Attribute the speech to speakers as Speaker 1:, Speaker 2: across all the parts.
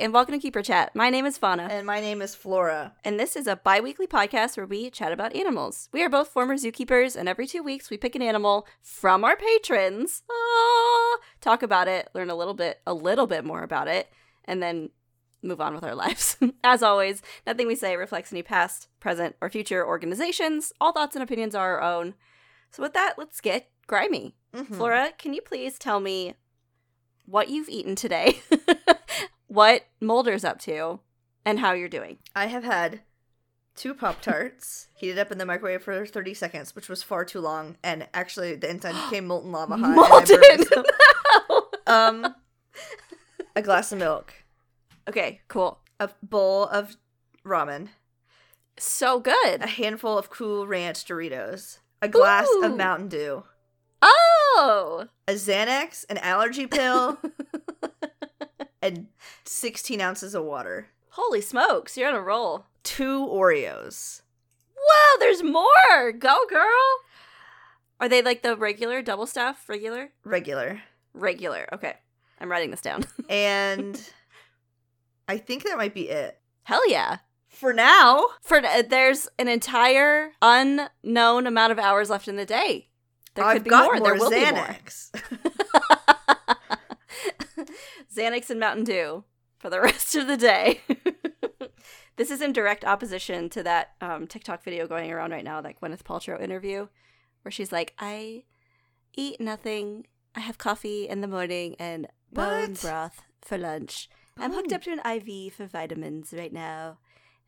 Speaker 1: and welcome to Keeper Chat. My name is Fauna,
Speaker 2: And my name is Flora.
Speaker 1: and this is a bi weekly podcast where we chat about animals. We are both former zookeepers, and every two weeks we pick an animal from our patrons, ah, talk about it, learn a little bit, a little bit more about it, and then move on with our lives. As always, nothing we say reflects any past, present, or future organizations. All thoughts and opinions are our own. So, with that, let's get grimy.
Speaker 2: Mhm.
Speaker 1: Flora, can you please tell me what you've eaten today, what Mulder's up to, and how you're doing?
Speaker 2: I have had two Pop Tarts heated up in the microwave for 30 seconds, which was far too long. And actually, the inside became molten lava hot.
Speaker 1: Molten!
Speaker 2: um, a glass of milk,
Speaker 1: okay, cool.
Speaker 2: a bowl of ramen,
Speaker 1: So good.
Speaker 2: a handful of Cool Ranch Doritos, a glass
Speaker 1: Ooh.
Speaker 2: of Mountain Dew,
Speaker 1: Oh!
Speaker 2: a Xanax, an allergy pill, and 16 ounces of water.
Speaker 1: Holy smokes, you're on a roll.
Speaker 2: Two Oreos.
Speaker 1: Wow, there's more! Go, girl! Are they like the regular double stuff? Regular?
Speaker 2: Regular.
Speaker 1: Regular. Okay. I'm writing this down.
Speaker 2: And I think that might be it.
Speaker 1: Hell yeah.
Speaker 2: For now.
Speaker 1: For uh, there's an entire unknown amount of hours left in the day. There could
Speaker 2: I've
Speaker 1: be
Speaker 2: got
Speaker 1: more.
Speaker 2: more,
Speaker 1: There will
Speaker 2: Xanax.
Speaker 1: be more. Xanax and Mountain Dew for the rest of the day. this is in direct opposition to that um, TikTok video going around right now, that Gwyneth Paltrow interview, where she's like, "I eat nothing. I have coffee in the morning and bone
Speaker 2: What?
Speaker 1: broth for lunch. I'm hooked up to an IV for vitamins right now.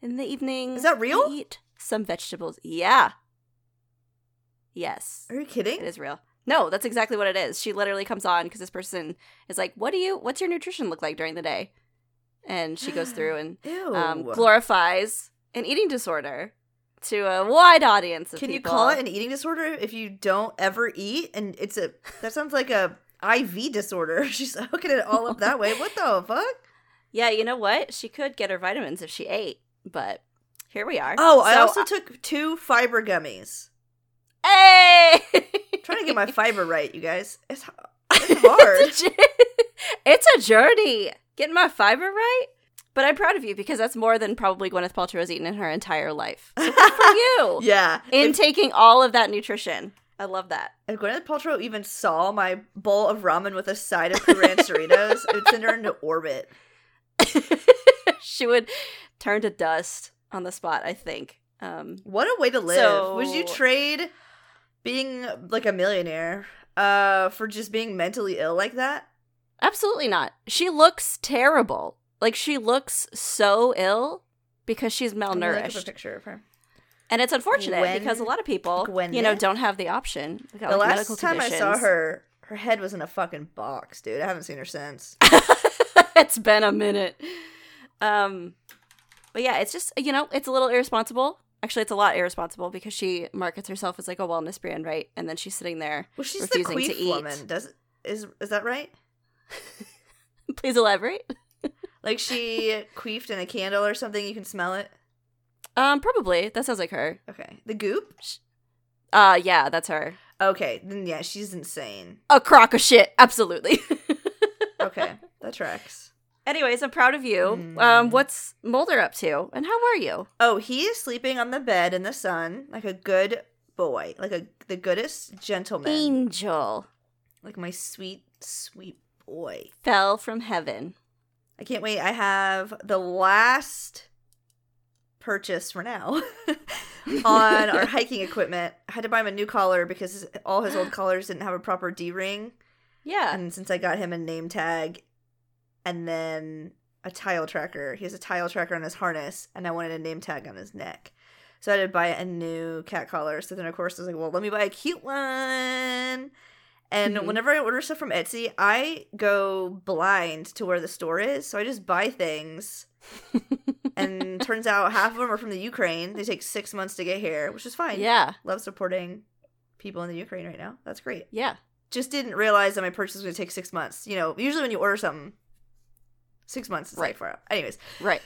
Speaker 1: In the evening,
Speaker 2: Is that real?
Speaker 1: I eat some vegetables. Yeah. Yes.
Speaker 2: Are you kidding?
Speaker 1: It is real. No, that's exactly what it is. She literally comes on because this person is like, "What do you? What's your nutrition look like during the day?" And she goes through and um, glorifies an eating disorder to a wide audience of people.
Speaker 2: Can you call it an eating disorder if you don't ever eat? And it's a that sounds like a IV disorder. She's hooking it all up that way. What the fuck?
Speaker 1: Yeah, you know what? She could get her vitamins if she ate, but here we are.
Speaker 2: Oh, I
Speaker 1: So,
Speaker 2: also took two fiber gummies.
Speaker 1: Hey,
Speaker 2: trying to get my fiber right, you guys. It's, it's hard.
Speaker 1: it's, a, it's a journey getting my fiber right. But I'm proud of you because that's more than probably Gwyneth Paltrow has eaten in her entire life. So good for you.
Speaker 2: yeah.
Speaker 1: in
Speaker 2: If,
Speaker 1: taking all of that nutrition. I love that.
Speaker 2: if Gwyneth Paltrow even saw my bowl of ramen with a side of Cool Ranch Doritos, it would send her into orbit.
Speaker 1: she would turn to dust on the spot, I think. Um,
Speaker 2: What a way to live. Would you trade being like a millionaire uh for just being mentally ill like that?
Speaker 1: absolutely not. She looks terrible. Like she looks so ill because she's
Speaker 2: I'm look a
Speaker 1: malnourished.
Speaker 2: picture of her.
Speaker 1: And it's unfortunate
Speaker 2: Gwen-
Speaker 1: because a lot of people, you know, don't have the option. Got,
Speaker 2: The
Speaker 1: like,
Speaker 2: last time I saw her, her head was in a fucking box, dude. I haven't seen her since.
Speaker 1: it's been a minute. Um, but yeah, it's just you know, it's a little irresponsible. Actually, it's a lot irresponsible because she markets herself as like a wellness brand, right? And then she's sitting there.
Speaker 2: Well, she's
Speaker 1: refusing
Speaker 2: the
Speaker 1: to
Speaker 2: queef
Speaker 1: eat.
Speaker 2: woman. Does is is that right?
Speaker 1: Please elaborate.
Speaker 2: Like she queefed in a candle or something. You can smell it.
Speaker 1: Um, probably that sounds like her.
Speaker 2: Okay, the goop.
Speaker 1: Uh, yeah, that's her.
Speaker 2: Okay, then yeah, she's insane.
Speaker 1: A crock of shit, absolutely.
Speaker 2: Okay, that tracks.
Speaker 1: Anyways, I'm proud of you.
Speaker 2: Mm.
Speaker 1: Um, what's Mulder up to, and how are you?
Speaker 2: Oh, he is sleeping on the bed in the sun like a good boy, like a the goodest gentleman,
Speaker 1: Angel
Speaker 2: like my sweet sweet boy.
Speaker 1: fell from heaven.
Speaker 2: I can't wait. I have the last purchase for now on our hiking equipment. I had to buy him a new collar because all his old collars didn't have a proper D ring.
Speaker 1: Yeah.
Speaker 2: And since I got him a name tag and then a tile tracker, he has a tile tracker on his harness, and I wanted a name tag on his neck. So I had to buy a new cat collar. So then, of course, I was like, well, let me buy a cute one. And
Speaker 1: Mhm.
Speaker 2: whenever I order stuff from Etsy, I go blind to where the store is. So I just buy things. and turns out half of them are from the Ukraine. They take six months to get here, which is fine.
Speaker 1: yeah.
Speaker 2: Love supporting people in the Ukraine right now. That's great
Speaker 1: Yeah.
Speaker 2: just didn't realize that my purchase was going to take six months. You know, usually when you order something, six months is
Speaker 1: Right.
Speaker 2: like far out. Anyways,
Speaker 1: Right.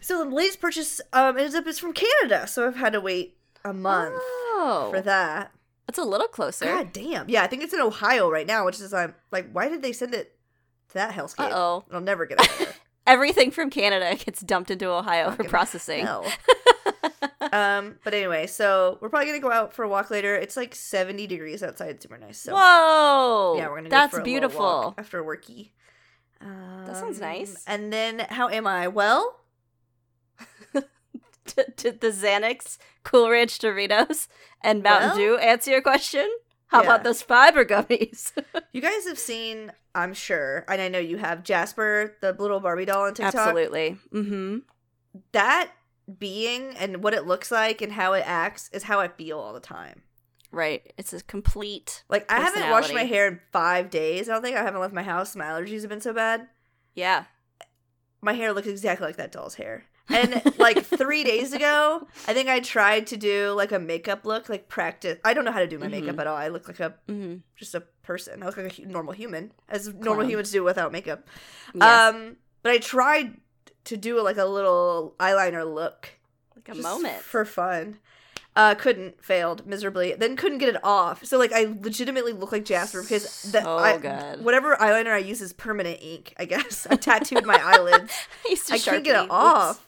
Speaker 2: so the latest purchase um ends up is from Canada, so I've had to wait a month
Speaker 1: Oh,
Speaker 2: for that.
Speaker 1: That's a little closer.
Speaker 2: God damn, yeah, I think it's in Ohio right now, which is um, like, why did they send it to that hellscape?
Speaker 1: Uh oh.
Speaker 2: I'll never get out of there.
Speaker 1: Everything from Canada gets dumped into Ohio for processing.
Speaker 2: um, but anyway, so we're probably gonna go out for a walk later. It's like 70 degrees outside, super nice. So
Speaker 1: Whoa!
Speaker 2: yeah, we're gonna.
Speaker 1: That's
Speaker 2: go for a
Speaker 1: beautiful.
Speaker 2: walk after worky. Um,
Speaker 1: sounds nice.
Speaker 2: And then, how am I? Well,
Speaker 1: Did the Xanax, Cool Ranch Doritos, and Mountain
Speaker 2: Well-
Speaker 1: Dew answer your question? How
Speaker 2: Yeah.
Speaker 1: about those fiber gummies?
Speaker 2: you guys have seen, I'm sure, and I know you have Jasper, the little Barbie doll on TikTok.
Speaker 1: Absolutely. Mm-hmm.
Speaker 2: That being and what it looks like and how it acts is how I feel all the time.
Speaker 1: Right. It's a complete.
Speaker 2: Like I haven't washed my hair in five days. I don't think I haven't left my house. My allergies have been so bad.
Speaker 1: Yeah.
Speaker 2: My hair looks exactly like that doll's hair. And like three days ago, I think I tried to do like a makeup look, like practice. I don't know how to do my makeup
Speaker 1: Mhm.
Speaker 2: at all. I look like a
Speaker 1: Mm-hmm.
Speaker 2: just a person. I look like a normal human, as normal humans do without makeup.
Speaker 1: Yes.
Speaker 2: Um, but I tried to do like a little eyeliner look,
Speaker 1: like a moment.
Speaker 2: for fun. Uh, couldn't, failed miserably. Then couldn't get it off. So like I legitimately look like Jasper because the,
Speaker 1: So
Speaker 2: I,
Speaker 1: good.
Speaker 2: whatever eyeliner I use is permanent ink. I guess I tattooed my eyelids.
Speaker 1: I, used to
Speaker 2: I can't get it
Speaker 1: Oops.
Speaker 2: off.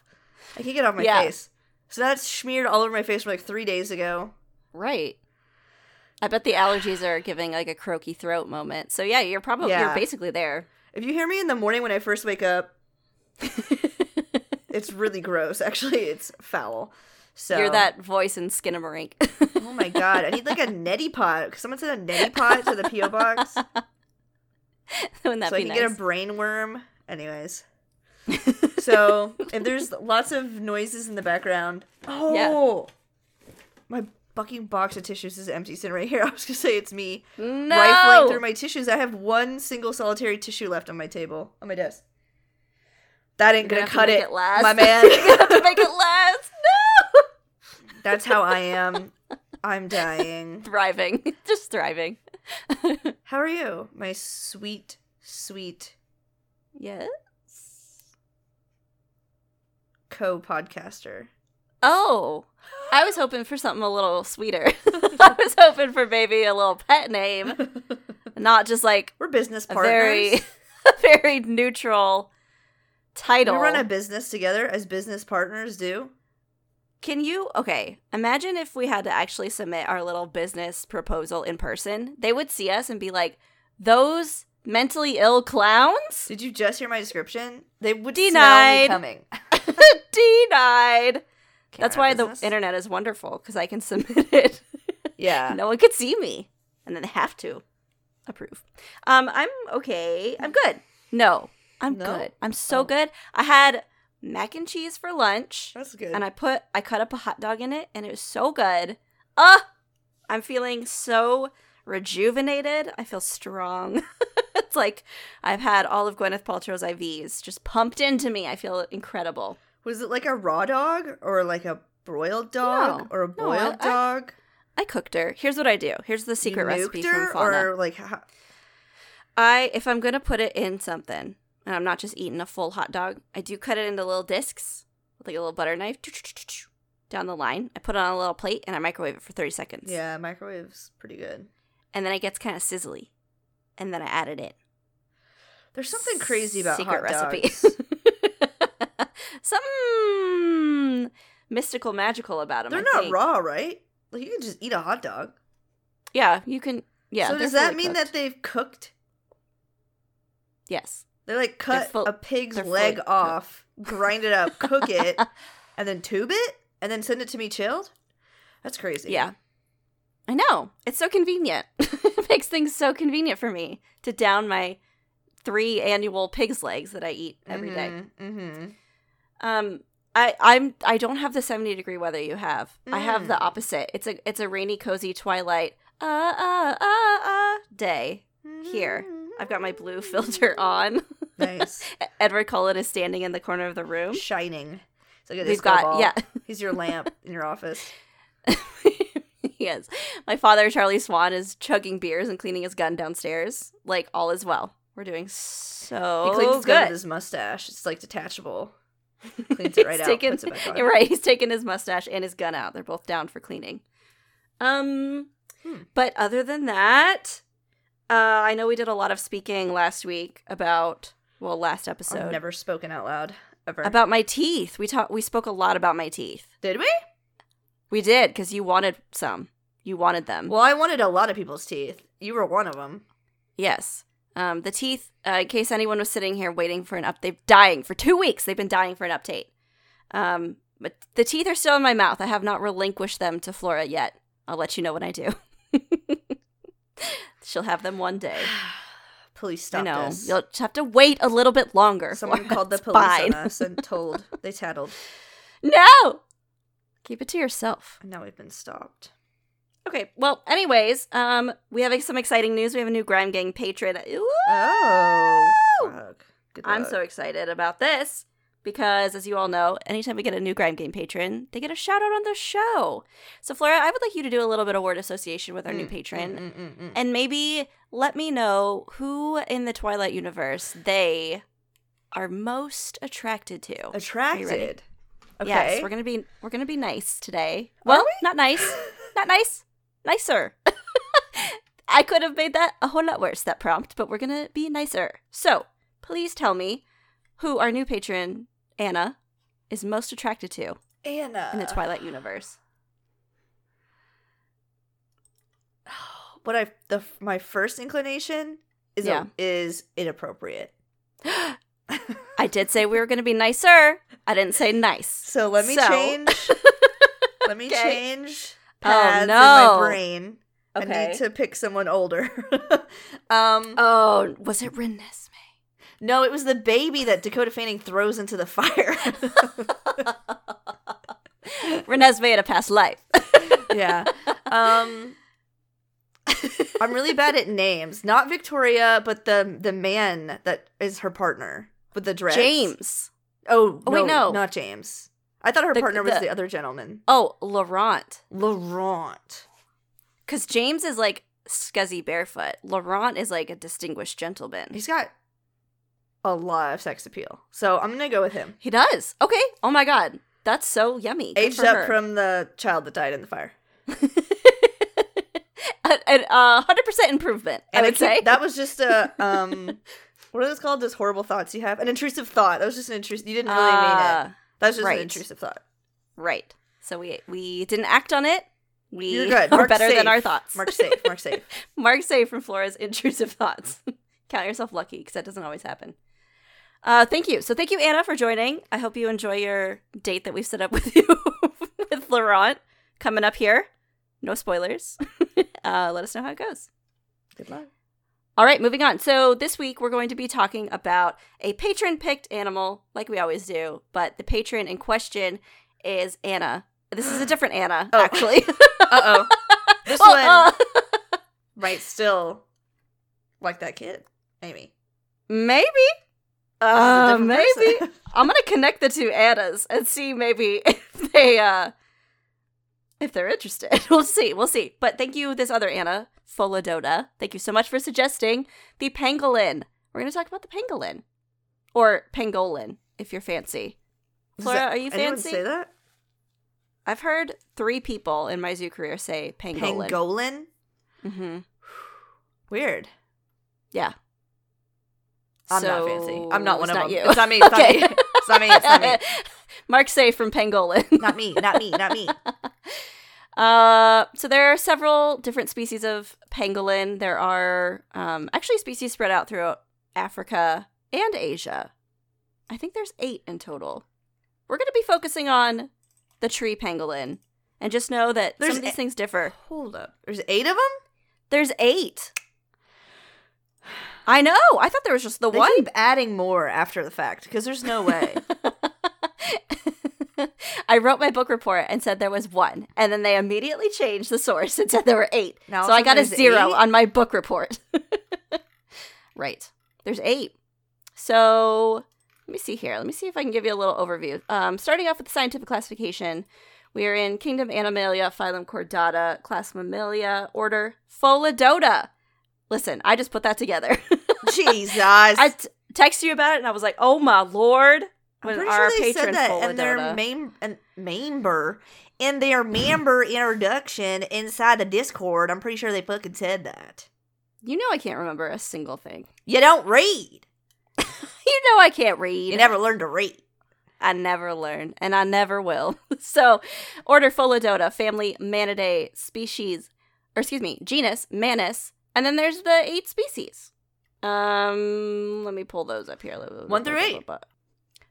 Speaker 2: I can't get it off my
Speaker 1: Yeah.
Speaker 2: face. So that's smeared all over my face from like three days ago.
Speaker 1: Right. I bet the allergies are giving like a croaky throat moment. So yeah, you're probably
Speaker 2: Yeah.
Speaker 1: you're basically there.
Speaker 2: If you hear me in the morning when I first wake up, it's really gross. Actually, it's foul. So
Speaker 1: You're that voice in Skinamarink.
Speaker 2: Oh my god, I need like a neti pot. Someone sent a neti pot to the PO box so
Speaker 1: Wouldn't that
Speaker 2: I
Speaker 1: be
Speaker 2: can
Speaker 1: nice?
Speaker 2: get a brain worm. Anyways, so if there's lots of noises in the background, oh, my fucking box of tissues is empty sitting right here. I was gonna say it's me
Speaker 1: no.
Speaker 2: rifling through my tissues. I have one single solitary tissue left on my table on my desk. That ain't gonna,
Speaker 1: gonna
Speaker 2: cut
Speaker 1: make
Speaker 2: it,
Speaker 1: it last.
Speaker 2: my man.
Speaker 1: You're gonna have to make it last.
Speaker 2: That's how I am. I'm dying.
Speaker 1: Thriving. Just thriving.
Speaker 2: How are you, my sweet, sweet
Speaker 1: yes.
Speaker 2: co-podcaster?
Speaker 1: Oh. I was hoping for something a little sweeter. I was hoping for maybe a little pet name, not just like
Speaker 2: We're business partners.
Speaker 1: very a very neutral title.
Speaker 2: We run a business together as business partners do.
Speaker 1: Can you okay, imagine if we had to actually submit our little business proposal in person. They would see us and be like, "Those mentally ill clowns?"
Speaker 2: Did you just hear my description? They would
Speaker 1: Denied.
Speaker 2: smell me coming.
Speaker 1: Denied.
Speaker 2: Can't
Speaker 1: That's why the internet is wonderful because I can submit it.
Speaker 2: Yeah.
Speaker 1: no one could see me, and then they have to approve. Um, I'm okay. I'm good. No, I'm
Speaker 2: No?
Speaker 1: good. I'm so
Speaker 2: Oh.
Speaker 1: good. I had mac and cheese for lunch,
Speaker 2: That's good.
Speaker 1: and I put I cut up a hot dog in it, and it was so good. Uh, I'm feeling so rejuvenated. I feel strong. it's like I've had all of Gwyneth Paltrow's IVs just pumped into me. I feel incredible.
Speaker 2: Was it like a raw dog or like a broiled dog
Speaker 1: No.
Speaker 2: or a boiled
Speaker 1: I- I-
Speaker 2: dog?
Speaker 1: I cooked her. Here's what I do. Here's the secret recipe
Speaker 2: her,
Speaker 1: from Fauna.
Speaker 2: or like how,
Speaker 1: I if I'm gonna put it in something, and I'm not just eating a full hot dog, I do cut it into little discs with like a little butter knife down the line. I put it on a little plate and I microwave it for 30 seconds.
Speaker 2: yeah, microwave's pretty good.
Speaker 1: And then it gets kind of sizzly. And then I add it in.
Speaker 2: There's something crazy about
Speaker 1: Secret
Speaker 2: hot
Speaker 1: recipe.
Speaker 2: dogs.
Speaker 1: Some mystical magical about them.
Speaker 2: They're
Speaker 1: I
Speaker 2: not
Speaker 1: think.
Speaker 2: raw, right? Like you can just eat a hot dog.
Speaker 1: Yeah, you can yeah.
Speaker 2: so does that mean
Speaker 1: cooked.
Speaker 2: that they've cooked?
Speaker 1: Yes.
Speaker 2: They like cut
Speaker 1: full-
Speaker 2: a pig's leg off, grind it up, cook it, and then tube it, and then send it to me chilled. That's crazy.
Speaker 1: Yeah. I know. It's so convenient. it makes things so convenient for me to down my three annual pig's legs that I eat every day.
Speaker 2: Mm-hmm.
Speaker 1: Um I I'm I don't have the 70 degree weather you have. I have the
Speaker 2: Mm.
Speaker 1: opposite. It's a it's a rainy cozy twilight uh uh uh uh day. Here. I've got my blue filter on.
Speaker 2: Nice.
Speaker 1: Edward Cullen is standing in the corner of the room.
Speaker 2: Shining. It's like
Speaker 1: We've got
Speaker 2: ball.
Speaker 1: yeah.
Speaker 2: He's your lamp in your office.
Speaker 1: yes. My father, Charlie Swan, is chugging beers and cleaning his gun downstairs. Like all is well. We're doing so
Speaker 2: He cleans his gun
Speaker 1: good.
Speaker 2: with his mustache. It's like detachable. Cleans it right out.
Speaker 1: taken-
Speaker 2: puts it back on.
Speaker 1: Right. He's taken his mustache and his gun out. They're both down for cleaning. Um,
Speaker 2: Hmm.
Speaker 1: but other than that, uh, I know we did a lot of speaking last week about Well, last episode.
Speaker 2: I've never spoken out loud ever.
Speaker 1: About my teeth. We talked we spoke a lot about my teeth.
Speaker 2: Did we?
Speaker 1: We did cuz you wanted some. You wanted them.
Speaker 2: Well, I wanted a lot of people's teeth. You were one of them.
Speaker 1: Yes. Um, the teeth, uh, in case anyone was sitting here waiting for an update, they've dying for two weeks. They've been dying for an update. Um, but the teeth are still in my mouth. I have not relinquished them to Flora yet. I'll let you know when I do. She'll have them one day.
Speaker 2: Police stopped
Speaker 1: I know.
Speaker 2: us.
Speaker 1: You'll just have to wait a little bit longer.
Speaker 2: Someone called the police
Speaker 1: fine.
Speaker 2: on us and told. They tattled.
Speaker 1: No! Keep it to yourself.
Speaker 2: And now we've been stopped.
Speaker 1: Okay, well, anyways, um, we have some exciting news. We have a new Grime Gang patron. Ooh!
Speaker 2: Oh, fuck. Good
Speaker 1: I'm
Speaker 2: luck.
Speaker 1: so excited about this because, as you all know, anytime we get a new Grime Gang patron, they get a shout out on the show. So, Flora, I would like you to do a little bit of word association with our new
Speaker 2: Mm,
Speaker 1: patron
Speaker 2: mm, mm, mm, mm.
Speaker 1: and maybe let me know who in the Twilight universe they are most attracted to.
Speaker 2: Attracted. Okay.
Speaker 1: Yes, we're gonna be we're gonna be nice today. Well, not nice, not nice, nicer. I could have made that a whole lot worse that prompt, but we're gonna be nicer. So please tell me who our new patron Anna is most attracted to
Speaker 2: Anna.
Speaker 1: in the Twilight universe.
Speaker 2: What I the my first inclination is
Speaker 1: Yeah.
Speaker 2: is inappropriate.
Speaker 1: I did say we were gonna be nicer. I didn't say nice.
Speaker 2: So let me
Speaker 1: So-
Speaker 2: change. let me
Speaker 1: Okay.
Speaker 2: change
Speaker 1: Oh,
Speaker 2: paths in
Speaker 1: no.
Speaker 2: my brain. I
Speaker 1: Okay.
Speaker 2: need to pick someone older. um,
Speaker 1: Oh, was it Renesmee?
Speaker 2: No, it was the baby that Dakota Fanning throws into the fire.
Speaker 1: Renesmee in a past life.
Speaker 2: yeah. Um, I'm really bad at names. Not Victoria, but the the man that is her partner with the dress.
Speaker 1: James.
Speaker 2: Oh,
Speaker 1: Oh, wait, no.
Speaker 2: not James. I thought her
Speaker 1: The-
Speaker 2: partner was
Speaker 1: the-
Speaker 2: the other gentleman.
Speaker 1: Oh, Laurent.
Speaker 2: Laurent.
Speaker 1: Because James is like scuzzy barefoot. Laurent is like a distinguished gentleman.
Speaker 2: He's got a lot of sex appeal. So I'm gonna go with him.
Speaker 1: He does. Okay. Oh my god. That's so yummy. Good
Speaker 2: Aged up
Speaker 1: her.
Speaker 2: from the child that died in the fire.
Speaker 1: An uh, 100% improvement, I would say.
Speaker 2: that was just a um what are those called? Those horrible thoughts you have? An intrusive thought. That was just an intrusive you didn't really mean it.
Speaker 1: Ah,
Speaker 2: That was just
Speaker 1: right.
Speaker 2: an intrusive thought.
Speaker 1: Right. So we we didn't act on it. We
Speaker 2: You're good.
Speaker 1: are
Speaker 2: Mark
Speaker 1: better than our thoughts.
Speaker 2: Mark safe. Mark safe.
Speaker 1: Mark safe from Flora's intrusive thoughts. Count yourself lucky because that doesn't always happen. Uh, thank you. So thank you, Anna, for joining. I hope you enjoy your date that we've set up with you with Laurent coming up here. No spoilers. uh, let us know how it goes.
Speaker 2: Good luck.
Speaker 1: All right, moving on. So this week we're going to be talking about a patron picked animal, like we always do, but the patron in question is Anna. This is a different Anna,
Speaker 2: Oh.
Speaker 1: actually.
Speaker 2: Uh oh. This
Speaker 1: Oh,
Speaker 2: one
Speaker 1: uh,
Speaker 2: might still like that kid. Amy.
Speaker 1: maybe. Uh, maybe. I'm gonna connect the two Annas and see maybe if they uh if they're interested. We'll see. We'll see. But thank you, this other Anna, Folodota. Thank you so much for suggesting the pangolin. We're gonna talk about the pangolin. Or pangolin, if you're fancy. Flora,
Speaker 2: that-
Speaker 1: are you
Speaker 2: anyone
Speaker 1: fancy?
Speaker 2: say that?
Speaker 1: I've heard three people in my zoo career say pangolin.
Speaker 2: Pangolin?
Speaker 1: mm-hmm.
Speaker 2: Weird.
Speaker 1: Yeah.
Speaker 2: I'm not fancy. I'm not one of
Speaker 1: not
Speaker 2: them.
Speaker 1: You.
Speaker 2: It's not me. It's not
Speaker 1: Okay.
Speaker 2: me. It's not me. It's not me.
Speaker 1: Mark safe from pangolin.
Speaker 2: Not me. Not me. Not me.
Speaker 1: Uh, so there are several different species of pangolin. There are um, actually species spread out throughout Africa and Asia. I think there's eight in total. We're going to be focusing on the tree pangolin, and just know that
Speaker 2: There's
Speaker 1: some of these
Speaker 2: a-
Speaker 1: things differ.
Speaker 2: Hold up. There's eight of them?
Speaker 1: There's eight. I know. I thought there was just the
Speaker 2: They
Speaker 1: one.
Speaker 2: keep adding more after the fact because there's no way.
Speaker 1: I wrote my book report and said there was one, and then they immediately changed the source and said there were eight.
Speaker 2: Now
Speaker 1: so I
Speaker 2: all of a
Speaker 1: got a zero on my book report. right. There's eight. So let me see here. Let me see if I can give you a little overview. Um, starting off with the scientific classification, we are in Kingdom Animalia, phylum Chordata, class Mammalia, order Pholidota. Listen, I just put that together.
Speaker 2: Jesus.
Speaker 1: I t- texted you about it, and I was like, "Oh my lord!"
Speaker 2: I'm
Speaker 1: When
Speaker 2: pretty
Speaker 1: our
Speaker 2: sure they
Speaker 1: patron
Speaker 2: said that in their main and member in their member introduction inside the Discord. I'm pretty sure they fucking said that.
Speaker 1: You know I can't remember a single thing.
Speaker 2: You don't read.
Speaker 1: you know I can't read.
Speaker 2: You never learned to read.
Speaker 1: I never learned, and I never will. so, order Pholidota, family Manidae, species, or excuse me, genus Manis, and then there's the eight species. Um, let me pull those up here.
Speaker 2: One through eight.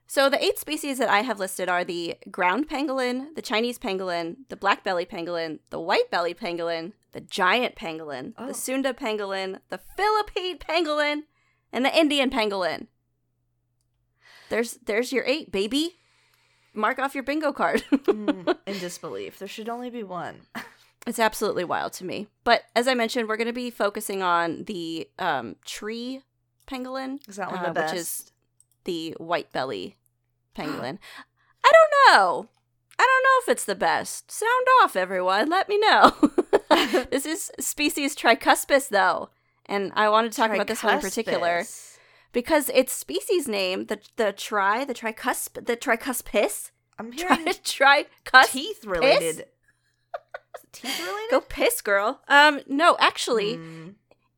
Speaker 1: So the eight species that I have listed are the ground pangolin, the Chinese pangolin, the black belly pangolin, the white belly pangolin, the giant pangolin,
Speaker 2: Oh.
Speaker 1: the Sunda pangolin, the Philippine pangolin, and the Indian pangolin. There's there's your eight, baby. Mark off your bingo card.
Speaker 2: Mm, in disbelief. There should only be one.
Speaker 1: it's absolutely wild to me. But as I mentioned, we're going to be focusing on the um, tree pangolin,
Speaker 2: Is that one
Speaker 1: uh,
Speaker 2: the best?
Speaker 1: which is the white belly pangolin. I don't know. I don't know if it's the best. Sound off, everyone. Let me know. this is species tricuspis, though, and I wanted to talk about this one in particular because its species name, the the tri, the tricusp, the tricuspis,
Speaker 2: I'm
Speaker 1: tri,
Speaker 2: hearing
Speaker 1: tricus.
Speaker 2: teeth related. Teeth related?
Speaker 1: Go piss, girl. Um, no, actually,
Speaker 2: Mm,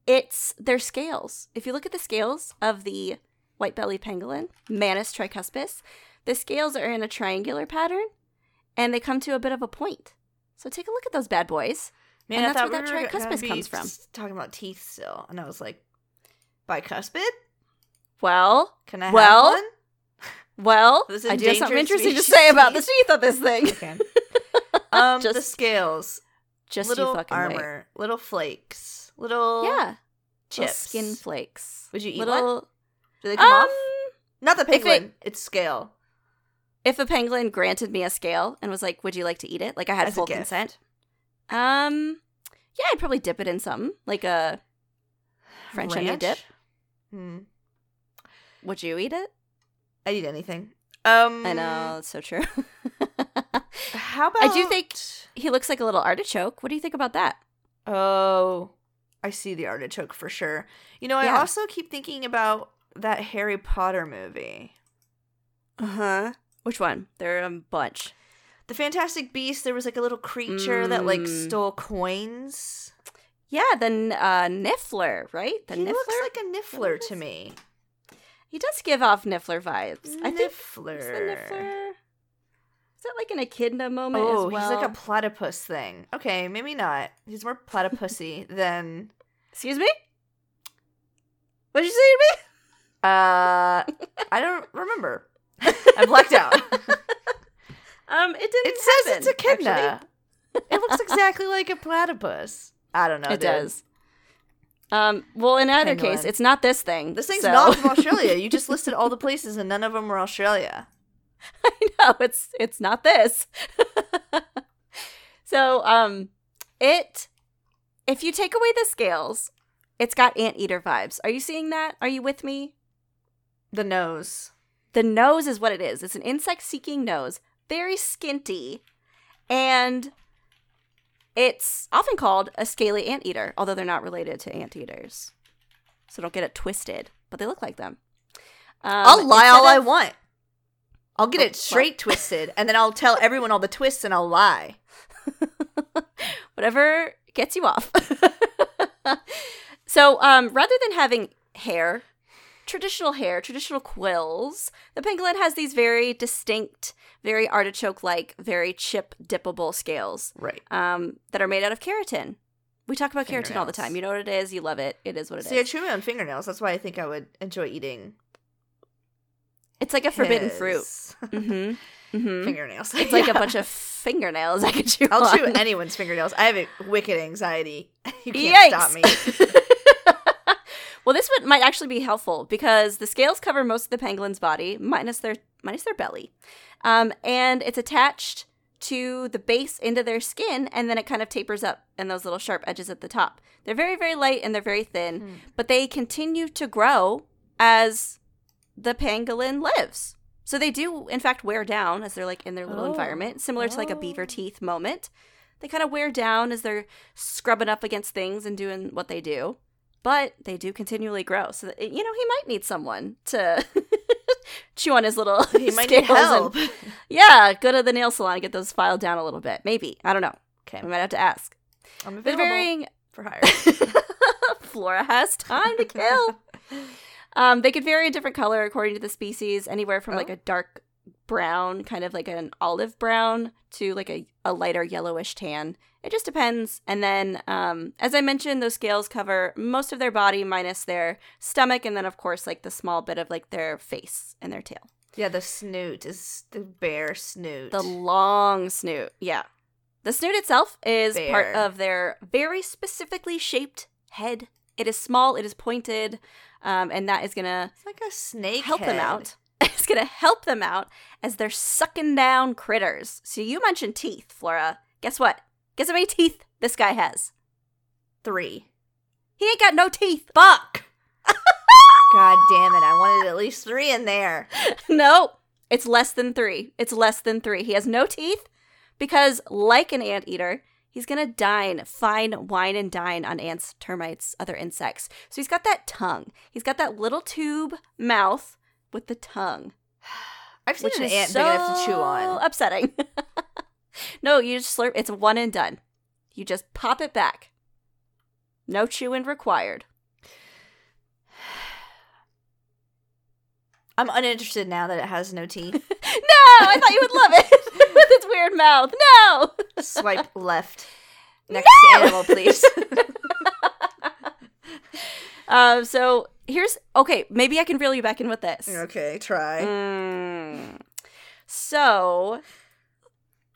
Speaker 1: it's their scales. If you look at the scales of the white bellied pangolin, Manis tricuspis, the scales are in a triangular pattern and they come to a bit of a point. So take a look at those bad boys.
Speaker 2: Man,
Speaker 1: And
Speaker 2: I
Speaker 1: that's where
Speaker 2: we
Speaker 1: that tricuspis comes from.
Speaker 2: Talking about teeth still, and I was like, bicuspid?
Speaker 1: Well,
Speaker 2: Can I have
Speaker 1: Well,
Speaker 2: one?
Speaker 1: well,
Speaker 2: This
Speaker 1: I do have something interesting to say about the teeth of this thing.
Speaker 2: Okay. Um, the
Speaker 1: Just-
Speaker 2: scales,
Speaker 1: Just
Speaker 2: little
Speaker 1: you fucking wait.
Speaker 2: armor, little flakes, little
Speaker 1: Yeah, little
Speaker 2: chips.
Speaker 1: skin flakes.
Speaker 2: Would you eat
Speaker 1: little,
Speaker 2: one? Do they come
Speaker 1: um,
Speaker 2: off? Not the
Speaker 1: if it-
Speaker 2: penguin. it's scale.
Speaker 1: if a penguin granted me a scale and was like, "Would you like to eat it?" Like I had
Speaker 2: As a
Speaker 1: full consent. Um, yeah, I'd probably dip it in something like a French onion dip.
Speaker 2: Hmm.
Speaker 1: Would you eat it?
Speaker 2: I'd eat anything. Um,
Speaker 1: I know it's so true.
Speaker 2: How about
Speaker 1: I do think- he looks like a little artichoke. What do you think about that?
Speaker 2: Oh, I see the artichoke for sure. You know, I also keep thinking about that Harry Potter movie.
Speaker 1: Uh huh. Which one? There are a bunch.
Speaker 2: The Fantastic Beast, there was like a little creature that like
Speaker 1: Mm.
Speaker 2: stole coins.
Speaker 1: Yeah, the uh, Niffler, right? The
Speaker 2: he
Speaker 1: Niffler.
Speaker 2: looks like a Niffler to me.
Speaker 1: he does give off Niffler vibes. I think it's the Niffler. Is that like an echidna moment
Speaker 2: Oh,
Speaker 1: as well?
Speaker 2: he's like a platypus thing. Okay, maybe not. He's more platypusy than
Speaker 1: Excuse me. What did you say to me?
Speaker 2: uh I don't remember. I blacked out.
Speaker 1: Um, it didn't.
Speaker 2: It says it's
Speaker 1: happen,
Speaker 2: echidna. it looks exactly like a platypus. I don't know.
Speaker 1: It
Speaker 2: dude.
Speaker 1: does. Um. Well, in either case, it's not this thing.
Speaker 2: This thing's
Speaker 1: so-
Speaker 2: not from Australia. You just listed all the places and none of them were Australia.
Speaker 1: I know it's it's not this. so um it if you take away the scales, it's got anteater vibes. Are you seeing that? Are you with me?
Speaker 2: The nose.
Speaker 1: The nose is what it is. It's an insect seeking nose, very skinty, and it's often called a scaly anteater, although they're not related to anteaters. So don't get it twisted, but they look like them. Um,
Speaker 2: I'll lie all
Speaker 1: instead
Speaker 2: I want. I'll get
Speaker 1: Oh,
Speaker 2: it straight twisted and then I'll tell everyone all the twists and I'll lie.
Speaker 1: whatever gets you off. so, um, rather than having hair, traditional hair, traditional quills, the pangolin has these very distinct, very artichoke-like, very chip dippable scales
Speaker 2: Right.
Speaker 1: um, that are made out of keratin. We talk about keratin all the time. You know what it is. You love it. It is what it is.
Speaker 2: See, I chew my own fingernails. That's why I think I would enjoy eating.
Speaker 1: It's like a forbidden fruit. Mm-hmm. Mm-hmm.
Speaker 2: fingernails.
Speaker 1: It's like
Speaker 2: Yeah.
Speaker 1: a bunch of fingernails I could chew.
Speaker 2: I'll
Speaker 1: on.
Speaker 2: chew anyone's fingernails. I have a wicked anxiety. You can't stop me.
Speaker 1: well, this one might actually be helpful because the scales cover most of the penguin's body, minus their minus their belly, um, and it's attached to the base into their skin, and then it kind of tapers up and those little sharp edges at the top. They're very very light and they're very thin,
Speaker 2: Hmm.
Speaker 1: but they continue to grow as the pangolin lives. So they do, in fact, wear down as they're like in their little
Speaker 2: Oh.
Speaker 1: environment, similar to like a
Speaker 2: Oh.
Speaker 1: beaver teeth moment. They kind of wear down as they're scrubbing up against things and doing what they do, but they do continually grow. So that, you know he might need someone to chew on his little.
Speaker 2: He might need
Speaker 1: scales and- yeah, go to the nail salon and get those filed down a little bit. Maybe I don't know.
Speaker 2: Okay.
Speaker 1: We might have to ask.
Speaker 2: I'm available
Speaker 1: varying
Speaker 2: for hire.
Speaker 1: Flora has time to kill. Um, they could vary in different color according to the species, anywhere from like
Speaker 2: Oh.
Speaker 1: a dark brown, kind of like an olive brown, to like a, a lighter yellowish tan. It just depends. And then, um, as I mentioned, those scales cover most of their body minus their stomach, and then, of course, like the small bit of like their face and their tail.
Speaker 2: Yeah, the snoot is the bear snoot.
Speaker 1: The long snoot. Yeah. The snoot itself is part of their very specifically shaped head. It is small, it is pointed, um, and that is to
Speaker 2: it's like a snake.
Speaker 1: help them out. It's to help them out as they're sucking down critters. So you mentioned teeth, Flora. Guess what? Guess how many teeth this guy has?
Speaker 2: Three.
Speaker 1: He ain't got no teeth.
Speaker 2: Fuck. God damn it! I wanted at least three in there.
Speaker 1: no, it's less than three. It's less than three. He has no teeth because, like an anteater, he's gonna dine, fine, wine, and dine on ants, termites, other insects. So he's got that tongue. He's got that little tube mouth with the tongue,
Speaker 2: I've seen
Speaker 1: which
Speaker 2: an ant
Speaker 1: so
Speaker 2: big enough to chew on.
Speaker 1: upsetting. no, you just slurp. It's one and done. You just pop it back. No chewing required.
Speaker 2: I'm uninterested now that it has no teeth.
Speaker 1: No, I thought you would love it weird mouth. No.
Speaker 2: Swipe left. Next
Speaker 1: No!
Speaker 2: animal, please.
Speaker 1: Um, so here's okay. Maybe I can reel you back in with this.
Speaker 2: okay, try.
Speaker 1: Mm. So,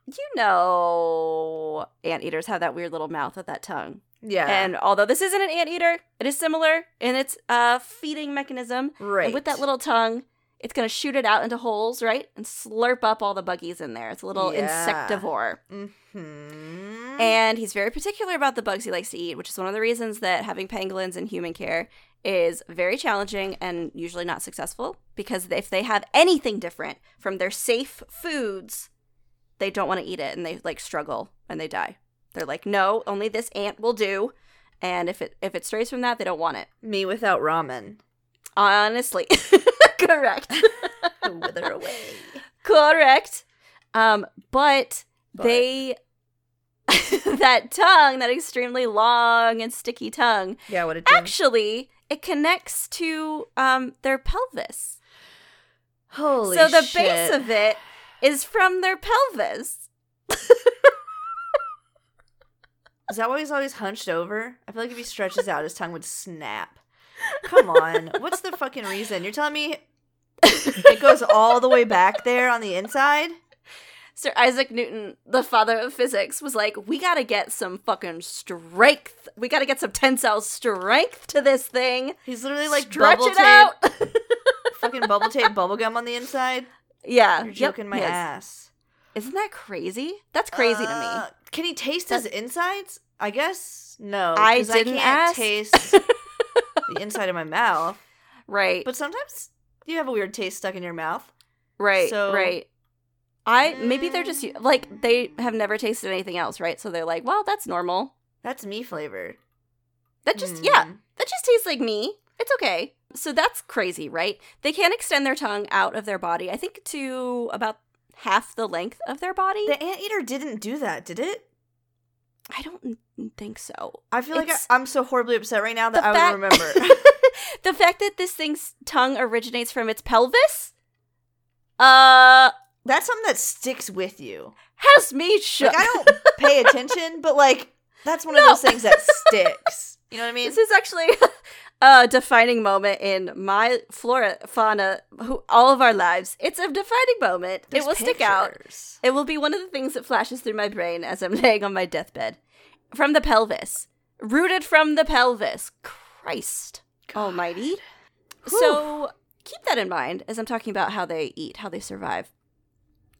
Speaker 1: you know, anteaters have that weird little mouth with that tongue.
Speaker 2: Yeah.
Speaker 1: And although this isn't an anteater, it is similar in its uh, feeding mechanism.
Speaker 2: right.
Speaker 1: And with that little tongue, it's going to shoot it out into holes, right? And slurp up all the buggies in there. It's a little
Speaker 2: Yeah.
Speaker 1: insectivore.
Speaker 2: hmm
Speaker 1: And he's very particular about the bugs he likes to eat, which is one of the reasons that having pangolins in human care is very challenging and usually not successful because if they have anything different from their safe foods, they don't want to eat it and they like struggle and they die. They're like, "No, only this ant will do." And if it if it strays from that, they don't want it.
Speaker 2: Me without ramen.
Speaker 1: Honestly. Correct.
Speaker 2: Wither away.
Speaker 1: Correct. Um, but,
Speaker 2: But-
Speaker 1: they that tongue, that extremely long and sticky tongue,
Speaker 2: Yeah, what it
Speaker 1: actually it connects to um their pelvis.
Speaker 2: Holy shit.
Speaker 1: so the
Speaker 2: shit.
Speaker 1: base of it is from their pelvis.
Speaker 2: Is that why he's always hunched over? I feel like if he stretches out, his tongue would snap. Come on. What's the fucking reason? You're telling me it goes all the way back there on the inside?
Speaker 1: Sir Isaac Newton, the father of physics, was like, "We got to get some fucking strength. We got to get some tensile strength to this thing.
Speaker 2: He's literally like
Speaker 1: Stretch
Speaker 2: bubble
Speaker 1: it
Speaker 2: tape,
Speaker 1: out."
Speaker 2: fucking bubble tape bubble gum on the inside.
Speaker 1: yeah,
Speaker 2: You're
Speaker 1: yep,
Speaker 2: joking my
Speaker 1: he is.
Speaker 2: ass.
Speaker 1: Isn't that crazy? That's crazy to
Speaker 2: Uh,
Speaker 1: me.
Speaker 2: Can he taste his insides? I guess no.
Speaker 1: I didn't ask.
Speaker 2: taste the inside of my mouth.
Speaker 1: Right,
Speaker 2: But sometimes you have a weird taste stuck in your mouth.
Speaker 1: right,
Speaker 2: so-
Speaker 1: right. I maybe they're just
Speaker 2: Mm.
Speaker 1: like they have never tasted anything else, right? So they're like, well, that's normal.
Speaker 2: That's me flavored.
Speaker 1: That just yeah,
Speaker 2: Mm.
Speaker 1: that just tastes like me. It's okay. So that's crazy, right? They can't extend their tongue out of their body. I think to about half the length of their body.
Speaker 2: The anteater didn't do that, did it?
Speaker 1: I don't think so.
Speaker 2: I feel like I, I'm so horribly upset right now that I
Speaker 1: fact-
Speaker 2: would remember.
Speaker 1: the fact that this thing's tongue originates from its pelvis, uh,
Speaker 2: That's something that sticks with you.
Speaker 1: has me shook.
Speaker 2: Like I don't pay attention, but like that's one of those things that sticks. You know what I mean?
Speaker 1: This is actually a defining moment in my flora fauna, who, all of our lives. It's a defining moment.
Speaker 2: There's
Speaker 1: it will stick out. It will be one of the things that flashes through my brain as I'm laying on my deathbed. From the pelvis. Rooted from the pelvis. Christ almighty. So keep that in mind as I'm talking about how they eat, how they survive.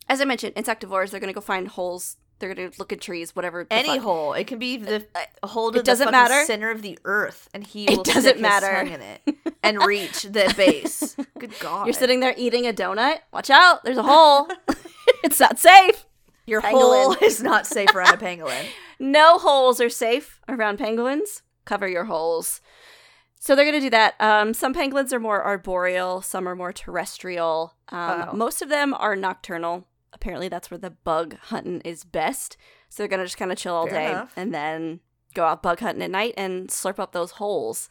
Speaker 1: As I mentioned, insectivores, they're going to go find holes. They're going to look at trees, whatever.
Speaker 2: Any
Speaker 1: fuck.
Speaker 2: hole. It can be uh, the uh, a hole to
Speaker 1: It doesn't
Speaker 2: the
Speaker 1: matter.
Speaker 2: center of the earth, and he
Speaker 1: It
Speaker 2: will
Speaker 1: doesn't matter.
Speaker 2: in it and reach the base. Good God!
Speaker 1: You're sitting there eating a donut. Watch out, there's a hole. it's not safe.
Speaker 2: Your
Speaker 1: pangolin.
Speaker 2: hole is not safe around a pangolin.
Speaker 1: No holes are safe around pangolins. Cover your holes. So they're going to do that. Um, some pangolins are more arboreal, some are more terrestrial. Um,
Speaker 2: Oh.
Speaker 1: Most of them are nocturnal. Apparently, that's where the bug hunting is best. So they're going to just kind of chill all
Speaker 2: Fair
Speaker 1: day
Speaker 2: enough.
Speaker 1: and then go out bug hunting at night and slurp up those holes.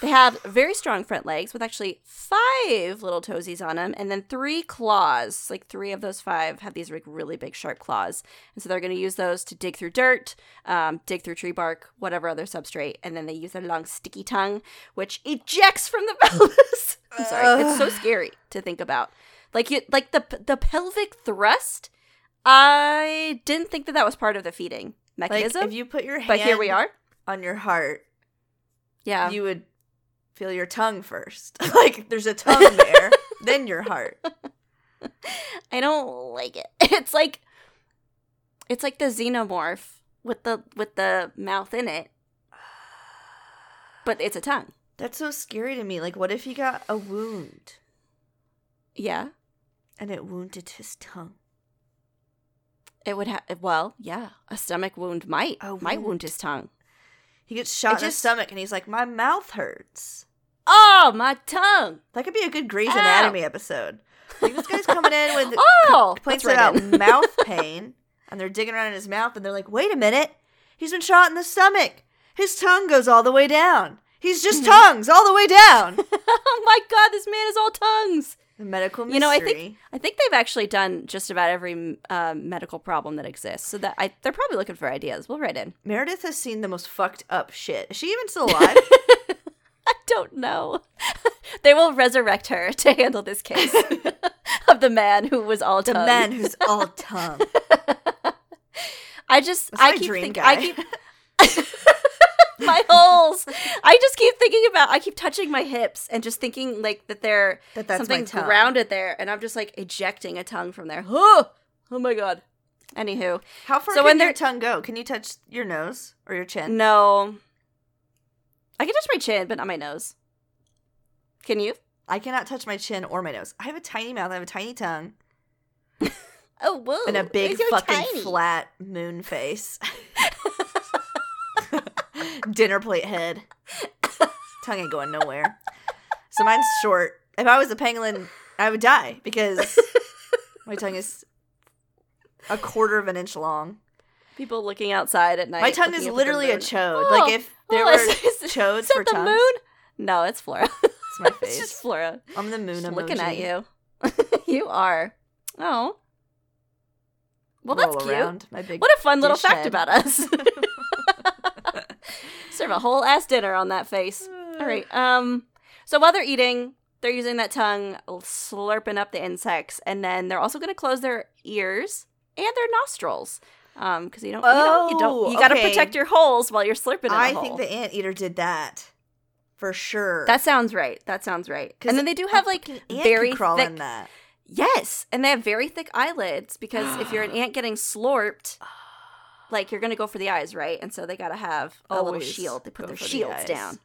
Speaker 1: They have very strong front legs with actually five little toesies on them, and then three claws. Like three of those five have these like really big sharp claws, and so they're going to use those to dig through dirt, um, dig through tree bark, whatever other substrate, and then they use their long sticky tongue, which ejects from the pelvis. I'm sorry, it's so scary to think about. Like you, like the the pelvic thrust. I didn't think that that was part of the feeding
Speaker 2: Like
Speaker 1: mechanism,
Speaker 2: if you put your hand
Speaker 1: but here we are.
Speaker 2: on your heart,
Speaker 1: Yeah,
Speaker 2: you would feel your tongue first. like there's a tongue there, then your heart.
Speaker 1: I don't like it. It's like it's like the xenomorph with the with the mouth in it. But it's a tongue.
Speaker 2: That's so scary to me. Like what if he got a wound
Speaker 1: Yeah.
Speaker 2: and it wounded his tongue?
Speaker 1: It would have well, yeah. A stomach wound might
Speaker 2: A
Speaker 1: might
Speaker 2: wound.
Speaker 1: wound his tongue.
Speaker 2: He gets shot
Speaker 1: It
Speaker 2: in the
Speaker 1: just-
Speaker 2: stomach and he's like, My mouth hurts.
Speaker 1: Oh, my tongue.
Speaker 2: That could be a good Grey's
Speaker 1: Ow.
Speaker 2: Anatomy episode. Like this guy's coming in with
Speaker 1: Oh,
Speaker 2: complaints
Speaker 1: right
Speaker 2: about
Speaker 1: in.
Speaker 2: mouth pain, and they're digging around in his mouth, and they're like, "Wait a minute, he's been shot in the stomach. His tongue goes all the way down. He's just
Speaker 1: Mm-hmm.
Speaker 2: tongues all the way down."
Speaker 1: oh my god, this man is all tongues.
Speaker 2: The medical mystery.
Speaker 1: You know, I think I think they've actually done just about every um, medical problem that exists. So that I, they're probably looking for ideas. We'll write in.
Speaker 2: Meredith has seen the most fucked up shit. Is she even still alive?
Speaker 1: I don't know. they will resurrect her to handle this case of the man who was all
Speaker 2: the
Speaker 1: tongue.
Speaker 2: man who's all tongue.
Speaker 1: I just
Speaker 2: That's
Speaker 1: I keep
Speaker 2: dream
Speaker 1: think-
Speaker 2: guy.
Speaker 1: I keep my holes. I just keep thinking about. I keep touching my hips and just thinking like that they're
Speaker 2: That that's
Speaker 1: something grounded there, and I'm just like ejecting a tongue from there. Oh, oh my god. Anywho,
Speaker 2: How far
Speaker 1: So
Speaker 2: can
Speaker 1: when
Speaker 2: your tongue go? Can you touch your nose or your chin?
Speaker 1: no, I can touch my chin, but not my nose. Can you?
Speaker 2: I cannot touch my chin or my nose. I have a tiny mouth. I have a tiny tongue
Speaker 1: Oh, whoa!
Speaker 2: and a big fucking
Speaker 1: tiny.
Speaker 2: flat moon face. Dinner plate head. Tongue ain't going nowhere. So mine's short. If I was a pangolin, I would die because my tongue is a quarter of an inch long.
Speaker 1: People looking outside at night.
Speaker 2: My tongue is
Speaker 1: up at the
Speaker 2: literally a chode.
Speaker 1: Oh,
Speaker 2: like if there
Speaker 1: oh,
Speaker 2: were
Speaker 1: is- is-
Speaker 2: chodes
Speaker 1: is
Speaker 2: for
Speaker 1: the
Speaker 2: tongues,
Speaker 1: moon? No, it's Flora.
Speaker 2: it's my face.
Speaker 1: it's just Flora.
Speaker 2: I'm the moon
Speaker 1: Just
Speaker 2: emoji.
Speaker 1: looking at you. you are. Oh. Well,
Speaker 2: Roll
Speaker 1: that's cute.
Speaker 2: around my big.
Speaker 1: What a fun little fact
Speaker 2: head.
Speaker 1: about us. Serve a whole ass dinner on that face. All right. Um. So while they're eating, they're using that tongue, slurping up the insects, and then they're also going to close their ears and their nostrils. Um, because you don't, you don't, you don't,
Speaker 2: Oh,
Speaker 1: you got to
Speaker 2: okay.
Speaker 1: protect your holes while you're slurping in
Speaker 2: I think the anteater did that for sure.
Speaker 1: that sounds right. That sounds right. And then they do have like very
Speaker 2: crawl
Speaker 1: thick.
Speaker 2: in that.
Speaker 1: Yes, and they have very thick eyelids because if you're an ant getting slurped, like you're gonna go for the eyes, right? And so they gotta have a little shield. They put their
Speaker 2: for the
Speaker 1: shields down.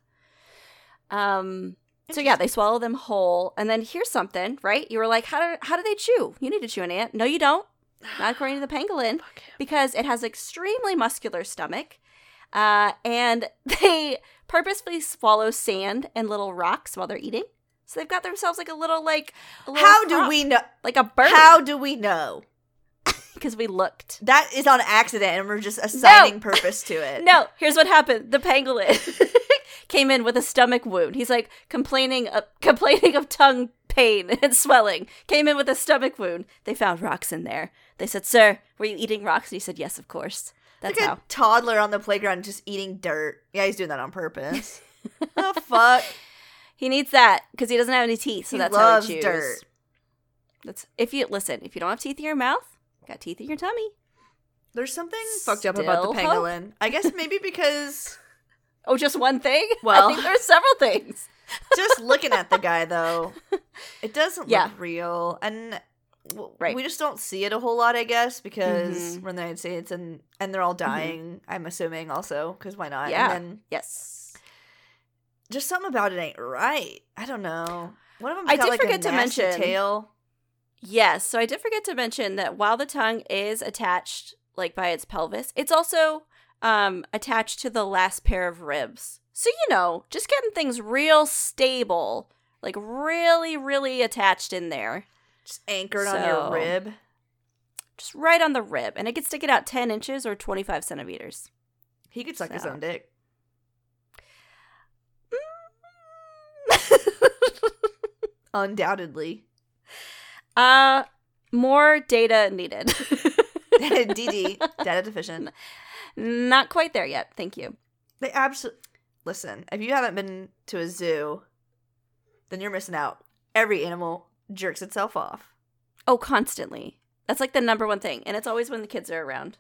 Speaker 1: Um. So yeah, they swallow them whole, and then here's something, right? You were like, how do how do they chew? You need to chew an ant. No, you don't. Not according to the pangolin, because it has extremely muscular stomach, uh, and they purposefully swallow sand and little rocks while they're eating. So they've got themselves like a little like. A little
Speaker 2: How do we know?
Speaker 1: like a bird?
Speaker 2: How do we know?
Speaker 1: Because we looked.
Speaker 2: That is on accident, and we're just assigning purpose to it.
Speaker 1: No, here's what happened. The pangolin came in with a stomach wound. He's like complaining of, complaining of tongue pain and swelling. Came in with a stomach wound. They found rocks in there. They said, "Sir, were you eating rocks?" And he said, "Yes, of course." That's
Speaker 2: like
Speaker 1: how.
Speaker 2: a toddler on the playground just eating dirt. Yeah, he's doing that on purpose. the fuck!
Speaker 1: He needs that because he doesn't have any teeth, so
Speaker 2: He
Speaker 1: that's
Speaker 2: loves
Speaker 1: how he chews.
Speaker 2: dirt.
Speaker 1: That's if you listen. If you don't have teeth in your mouth, you got teeth in your tummy.
Speaker 2: There's something fucked up about the
Speaker 1: Still hope.
Speaker 2: pangolin. I guess maybe because
Speaker 1: Oh, just one thing?
Speaker 2: Well-
Speaker 1: I think there's several things.
Speaker 2: just looking at the guy though, it doesn't
Speaker 1: Yeah.
Speaker 2: look real, and
Speaker 1: Right.
Speaker 2: we just don't see it a whole lot. I guess because
Speaker 1: Mhm.
Speaker 2: we're in the United States and and they're all dying. I'm assuming also because why not?
Speaker 1: Yeah.
Speaker 2: And then
Speaker 1: Yes.
Speaker 2: just something about it ain't right. I don't know. One of them
Speaker 1: I did
Speaker 2: like
Speaker 1: forget to mention-
Speaker 2: tail.
Speaker 1: Yes. So I did forget to mention that while the tongue is attached, like by its pelvis, it's also um, attached to the last pair of ribs. So, you know, just getting things real stable, like really, really attached in there,
Speaker 2: Just anchored on your rib.
Speaker 1: just right on the rib. And it could stick it out 10 inches or 25 centimeters.
Speaker 2: He could suck his own dick. Undoubtedly.
Speaker 1: uh, more data needed.
Speaker 2: DD, data deficient.
Speaker 1: Not quite there yet. Thank you.
Speaker 2: They absolutely listen. If you haven't been to a zoo, then you're missing out. Every animal jerks itself off.
Speaker 1: Oh, constantly. That's like the number one thing, and it's always when the kids are around.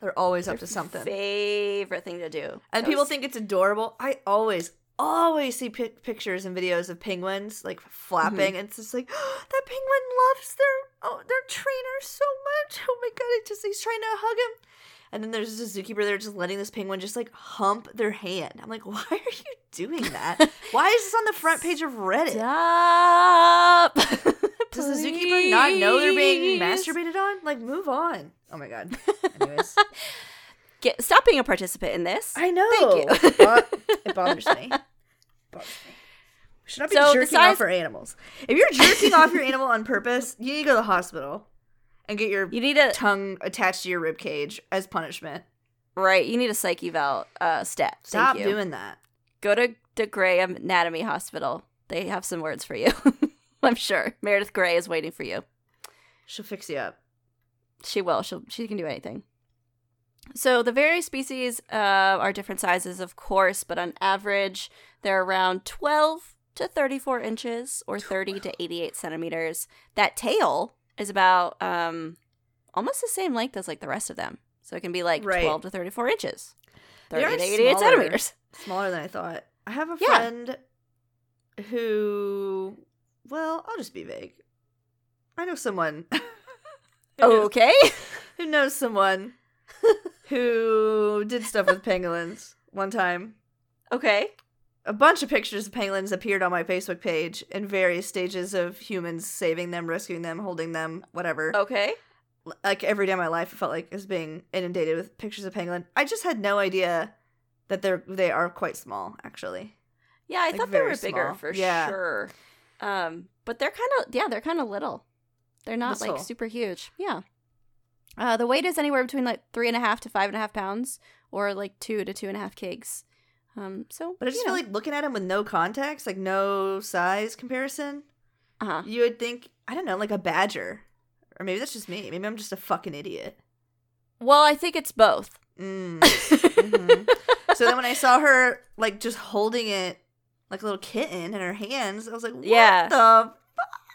Speaker 2: They're always up to something.
Speaker 1: Favorite thing to do.
Speaker 2: and
Speaker 1: That
Speaker 2: people think it's adorable. I always, always see pic- pictures and videos of penguins like flapping,
Speaker 1: Mm-hmm.
Speaker 2: and it's just like that penguin loves their oh their trainer so much. Oh my god! It just he's trying to hug him, and then there's this zookeeper there just letting this penguin just like hump their hand. I'm like, why are you doing that? why is this on the front page of Reddit?
Speaker 1: Stop.
Speaker 2: Does the zookeeper not know they're being masturbated on? Like, move on. Oh my god. Anyways,
Speaker 1: Get stop being a participant in this.
Speaker 2: I know.
Speaker 1: Thank you.
Speaker 2: It bothers me. Bothers me. We should not be
Speaker 1: So
Speaker 2: jerking
Speaker 1: size-
Speaker 2: off our animals. If you're jerking off your animal on purpose, you need to go to the hospital and get your
Speaker 1: You need a
Speaker 2: tongue attached to your rib cage as punishment.
Speaker 1: right. You need a psych eval uh, stat.
Speaker 2: Stop doing that.
Speaker 1: Go to the Grey Anatomy Hospital. They have some words for you. I'm sure Meredith Grey is waiting for you.
Speaker 2: She'll fix you up.
Speaker 1: She will. She she can do anything. So the various species uh, are different sizes, of course, but on average, they're around 12 to 34 inches or 30 to 88 centimeters. That tail is about um, almost the same length as like the rest of them. So it can be like
Speaker 2: Right.
Speaker 1: 12 to 34 inches,
Speaker 2: They
Speaker 1: 30
Speaker 2: are
Speaker 1: to 88
Speaker 2: smaller.
Speaker 1: centimeters.
Speaker 2: Smaller than I thought. I have a
Speaker 1: Yeah.
Speaker 2: friend who, well, I'll just be vague. I know someone. who knows-
Speaker 1: Okay.
Speaker 2: who knows someone who did stuff with pangolins one time.
Speaker 1: okay.
Speaker 2: A bunch of pictures of pangolins appeared on my Facebook page in various stages of humans saving them, rescuing them, holding them, whatever.
Speaker 1: Okay.
Speaker 2: Like every day of my life, it felt like is being inundated with pictures of pangolin. I just had no idea that they're they are quite small, actually.
Speaker 1: Yeah, I
Speaker 2: Like,
Speaker 1: thought they were bigger
Speaker 2: small.
Speaker 1: for
Speaker 2: Yeah.
Speaker 1: sure. Um, but they're kind of yeah, they're kind of little. They're not like super huge. Yeah. Uh, the weight is anywhere between like three and a half to five and a half pounds, or like two to two and a half kgs. Um, so
Speaker 2: But I just feel like looking at him with no context, like no size comparison,
Speaker 1: uh huh.
Speaker 2: you would think I don't know, like a badger, or maybe that's just me. Maybe I'm just a fucking idiot.
Speaker 1: Well, I think it's both.
Speaker 2: Mm. Mhm. so then when I saw her like just holding it like a little kitten in her hands, I was like, what
Speaker 1: Yeah.
Speaker 2: the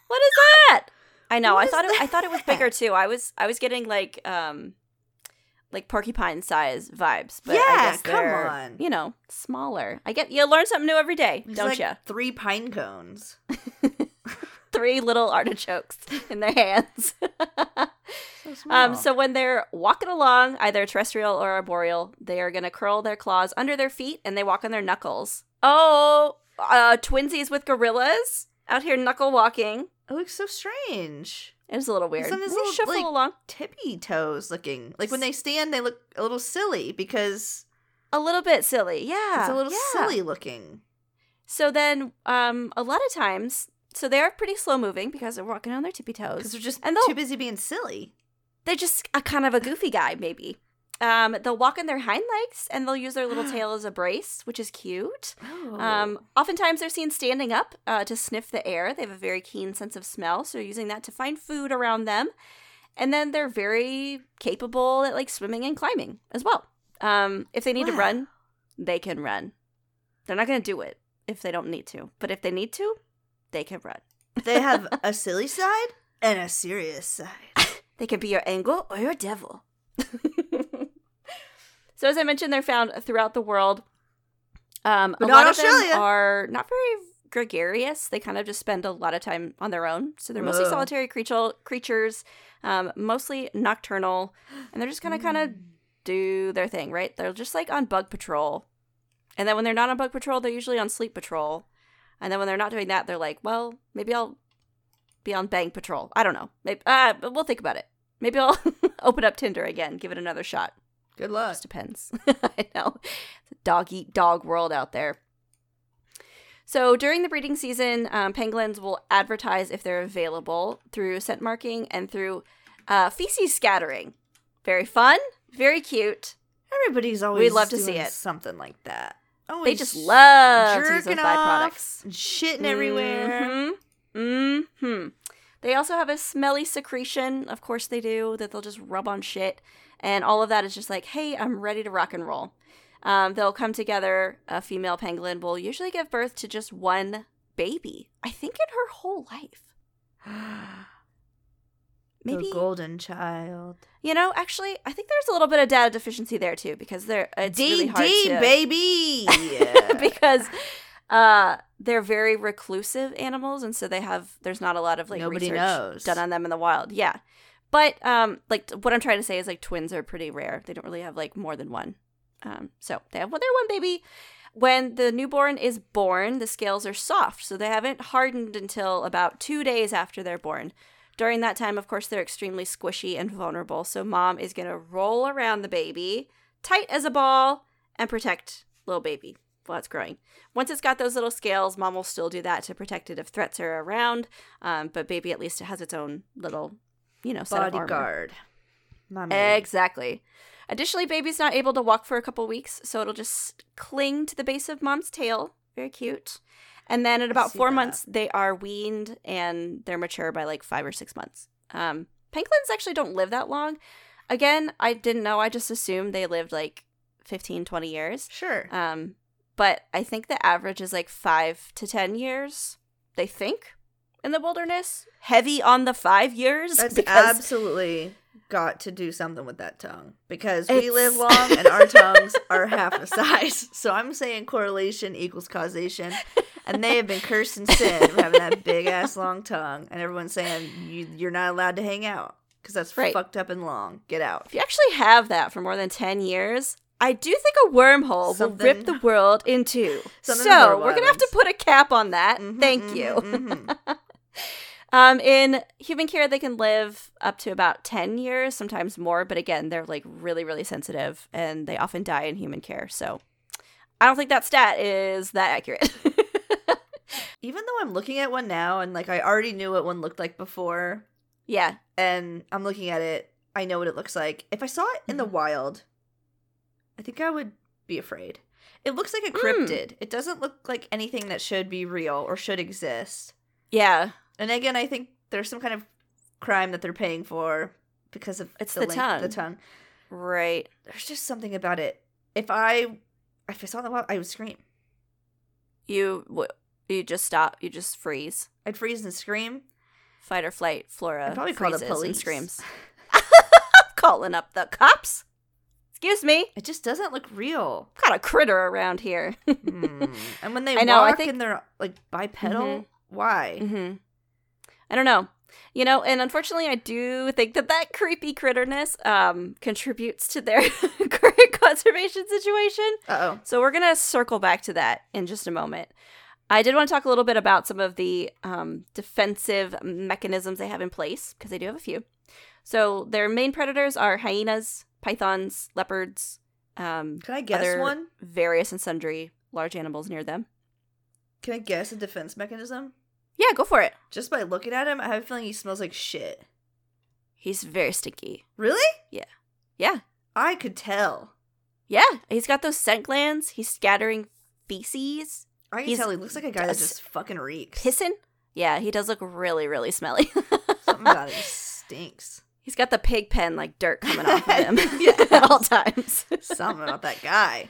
Speaker 1: What is that? I know.
Speaker 2: What
Speaker 1: I thought it, I thought it was bigger too. I was I was getting like um like porcupine size vibes, but I
Speaker 2: Yeah, come on.
Speaker 1: you know smaller. I get you learn something new every day,
Speaker 2: It's
Speaker 1: don't
Speaker 2: like
Speaker 1: you?
Speaker 2: Three pine cones.
Speaker 1: Three little artichokes in their hands.
Speaker 2: So small.
Speaker 1: Um, so when they're walking along, either terrestrial or arboreal, they are going to curl their claws under their feet and they walk on their knuckles. Oh, uh, twinsies with gorillas out here knuckle walking.
Speaker 2: it looks so strange.
Speaker 1: It is a little weird.
Speaker 2: Some of this little,
Speaker 1: shuffle
Speaker 2: like-
Speaker 1: along
Speaker 2: Tippy toes looking. Like when they stand, they look a little silly because
Speaker 1: a little bit silly. Yeah,
Speaker 2: it's a little
Speaker 1: yeah.
Speaker 2: silly looking.
Speaker 1: So then, um, a lot of times, so they are pretty slow moving because they're walking on their tippy toes.
Speaker 2: Because they're just
Speaker 1: And they'll-
Speaker 2: too busy being silly.
Speaker 1: They're just a kind of a goofy guy, maybe. Um, they'll walk on their hind legs and they'll use their little tail as a brace, which is cute.
Speaker 2: Oh.
Speaker 1: Um, oftentimes they're seen standing up uh, to sniff the air. They have a very keen sense of smell, so they're using that to find food around them. And then they're very capable at like swimming and climbing as well. Um, if they need to run, they can run. They're not going to do it if they don't need to, but if they need to, they can run.
Speaker 2: they have a silly side and a serious side.
Speaker 1: They can be your angel or your devil. so, as I mentioned, they're found throughout the world. Um, a lot of them are not very gregarious. They kind of just spend a lot of time on their own. So they're mostly solitary creature creatures, um, mostly nocturnal, and they're just kind of kind of do their thing. Right? They're just like on bug patrol, and then when they're not on bug patrol, they're usually on sleep patrol. And then when they're not doing that, they're like, well, maybe I'll be on bang patrol. I don't know. Maybe uh, we'll think about it. Maybe I'll open up Tinder again, give it another shot.
Speaker 2: Good luck.
Speaker 1: Just depends. I know. It's a dog eat dog world out there. So during the breeding season, um, pangolins will advertise if they're available through scent marking and through uh, feces scattering. Very fun, very cute.
Speaker 2: Everybody's always we
Speaker 1: love to see it.
Speaker 2: something like that.
Speaker 1: Oh,
Speaker 2: they
Speaker 1: just love to use those
Speaker 2: jerking off
Speaker 1: byproducts.
Speaker 2: shitting everywhere.
Speaker 1: hmm hmm They also have a smelly secretion. Of course they do. That they'll just rub on shit, and all of that is just like, hey, I'm ready to rock and roll. Um, they'll come together. A female pangolin will usually give birth to just one baby. I think in her whole life. Maybe
Speaker 2: the golden child.
Speaker 1: you know. Actually, I think there's a little bit of data deficiency there too because they're it's really hard
Speaker 2: DD
Speaker 1: to
Speaker 2: baby.
Speaker 1: because uh they're very reclusive animals and so they have there's not a lot of like
Speaker 2: Nobody
Speaker 1: research
Speaker 2: knows.
Speaker 1: done on them in the wild yeah but um like what i'm trying to say is like twins are pretty rare they don't really have like more than one um so they have well, they're one baby when the newborn is born the scales are soft so they haven't hardened until about two days after they're born during that time of course they're extremely squishy and vulnerable so mom is going to roll around the baby tight as a ball and protect little baby while it's growing. Once it's got those little scales, mom will still do that to protect it if threats are around. Um, but baby at least it has its own little, you know, set of armor.
Speaker 2: Bodyguard.
Speaker 1: Exactly. Additionally, baby's not able to walk for a couple weeks, so it'll just cling to the base of mom's tail. Very cute. And then at about four
Speaker 2: that.
Speaker 1: months, they are weaned and they're mature by like five or six months. Um, pangolins actually don't live that long. Again, I didn't know. I just assumed they lived like 15, 20 years.
Speaker 2: Sure.
Speaker 1: Um, but I think the average is like five to 10 years, they think, in the wilderness. Heavy on the five years.
Speaker 2: That's absolutely got to do something with that tongue because we live long and our tongues are half the size. So I'm saying correlation equals causation. And they have been cursed and sin for having that big ass long tongue. And everyone's saying you, you're not allowed to hang out because that's
Speaker 1: Right.
Speaker 2: fucked up and long. Get out.
Speaker 1: if you actually have that for more than 10 years, I do think a wormhole will rip the world in two. So we're going to have to put a cap on that.
Speaker 2: Mhm,
Speaker 1: Thank
Speaker 2: mhm,
Speaker 1: you.
Speaker 2: mhm.
Speaker 1: Um, in human care, they can live up to about 10 years, sometimes more, but again, they're like really, really sensitive and they often die in human care. So I don't think that stat is that accurate.
Speaker 2: Even though I'm looking at one now and like I already knew what one looked like before,
Speaker 1: yeah.
Speaker 2: and I'm looking at it, I know what it looks like. If I saw it in the
Speaker 1: Mm-hmm.
Speaker 2: wild, I think I would be afraid. It looks like a
Speaker 1: Mm.
Speaker 2: cryptid. It doesn't look like anything that should be real or should exist.
Speaker 1: Yeah.
Speaker 2: And again, I think there's some kind of crime that they're paying for because of
Speaker 1: It's
Speaker 2: the,
Speaker 1: the
Speaker 2: length of the
Speaker 1: tongue.
Speaker 2: tongue.
Speaker 1: Right.
Speaker 2: There's just something about it. If I if I saw in I would scream.
Speaker 1: You you just stop. You just freeze.
Speaker 2: I'd freeze and scream.
Speaker 1: Fight or flight. Flora
Speaker 2: I'd probably call the police.
Speaker 1: screams. Calling up the cops. Excuse me.
Speaker 2: It just doesn't look real.
Speaker 1: Got a critter around here.
Speaker 2: Hmm. And when they
Speaker 1: I know, I think-
Speaker 2: and they're like bipedal,
Speaker 1: Mhm.
Speaker 2: why?
Speaker 1: hmm I don't know. You know, and unfortunately, I do think that that creepy critterness um, contributes to their current conservation situation.
Speaker 2: Uh oh.
Speaker 1: So we're gonna circle back to that in just a moment. I did want to talk a little bit about some of the um, defensive mechanisms they have in place because they do have a few. So their main predators are hyenas, pythons, leopards, um,
Speaker 2: Can I guess
Speaker 1: other
Speaker 2: one?
Speaker 1: various and sundry large animals near them.
Speaker 2: Can I guess a defense mechanism?
Speaker 1: Yeah, go for it.
Speaker 2: Just by looking at him, I have a feeling he smells like shit.
Speaker 1: He's very stinky.
Speaker 2: Really?
Speaker 1: Yeah, Yeah.
Speaker 2: I could tell.
Speaker 1: yeah. He's got those scent glands. He's scattering feces,
Speaker 2: I can
Speaker 1: He's
Speaker 2: tell he looks like a guy that just fucking reeks.
Speaker 1: pissing. Yeah, he does look really, really smelly.
Speaker 2: Something about it stinks.
Speaker 1: He's got the pig pen like dirt coming off of him at all times.
Speaker 2: Something about that guy.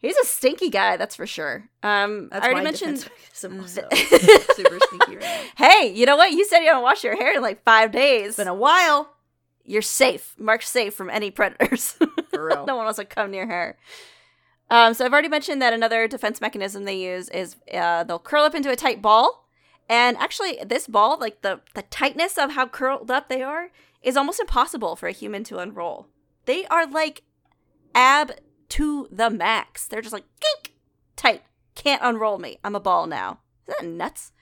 Speaker 1: He's a stinky guy, that's for sure. Um,
Speaker 2: That's
Speaker 1: I already mentioned.
Speaker 2: defense mechanism
Speaker 1: th-
Speaker 2: also. Super stinky right.
Speaker 1: Hey, you know what? You said you don't wash your hair in like five days.
Speaker 2: It's been a while.
Speaker 1: You're safe, marked safe from any predators.
Speaker 2: For real.
Speaker 1: no one wants to come near her. Um, so I've already mentioned that another defense mechanism they use is uh, they'll curl up into a tight ball, and actually, this ball, like the the tightness of how curled up they are, is almost impossible for a human to unroll. They are like ab to the max. They're just like gink, tight. Can't unroll me. I'm a ball now. Isn't that nuts?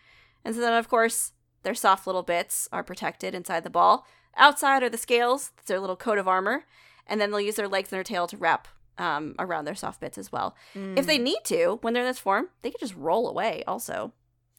Speaker 1: And so then, of course, their soft little bits are protected inside the ball. Outside are the scales. It's their little coat of armor. And then they'll use their legs and their tail to wrap um, around their soft bits as well. If they need to, when they're in this form, they can just roll away also.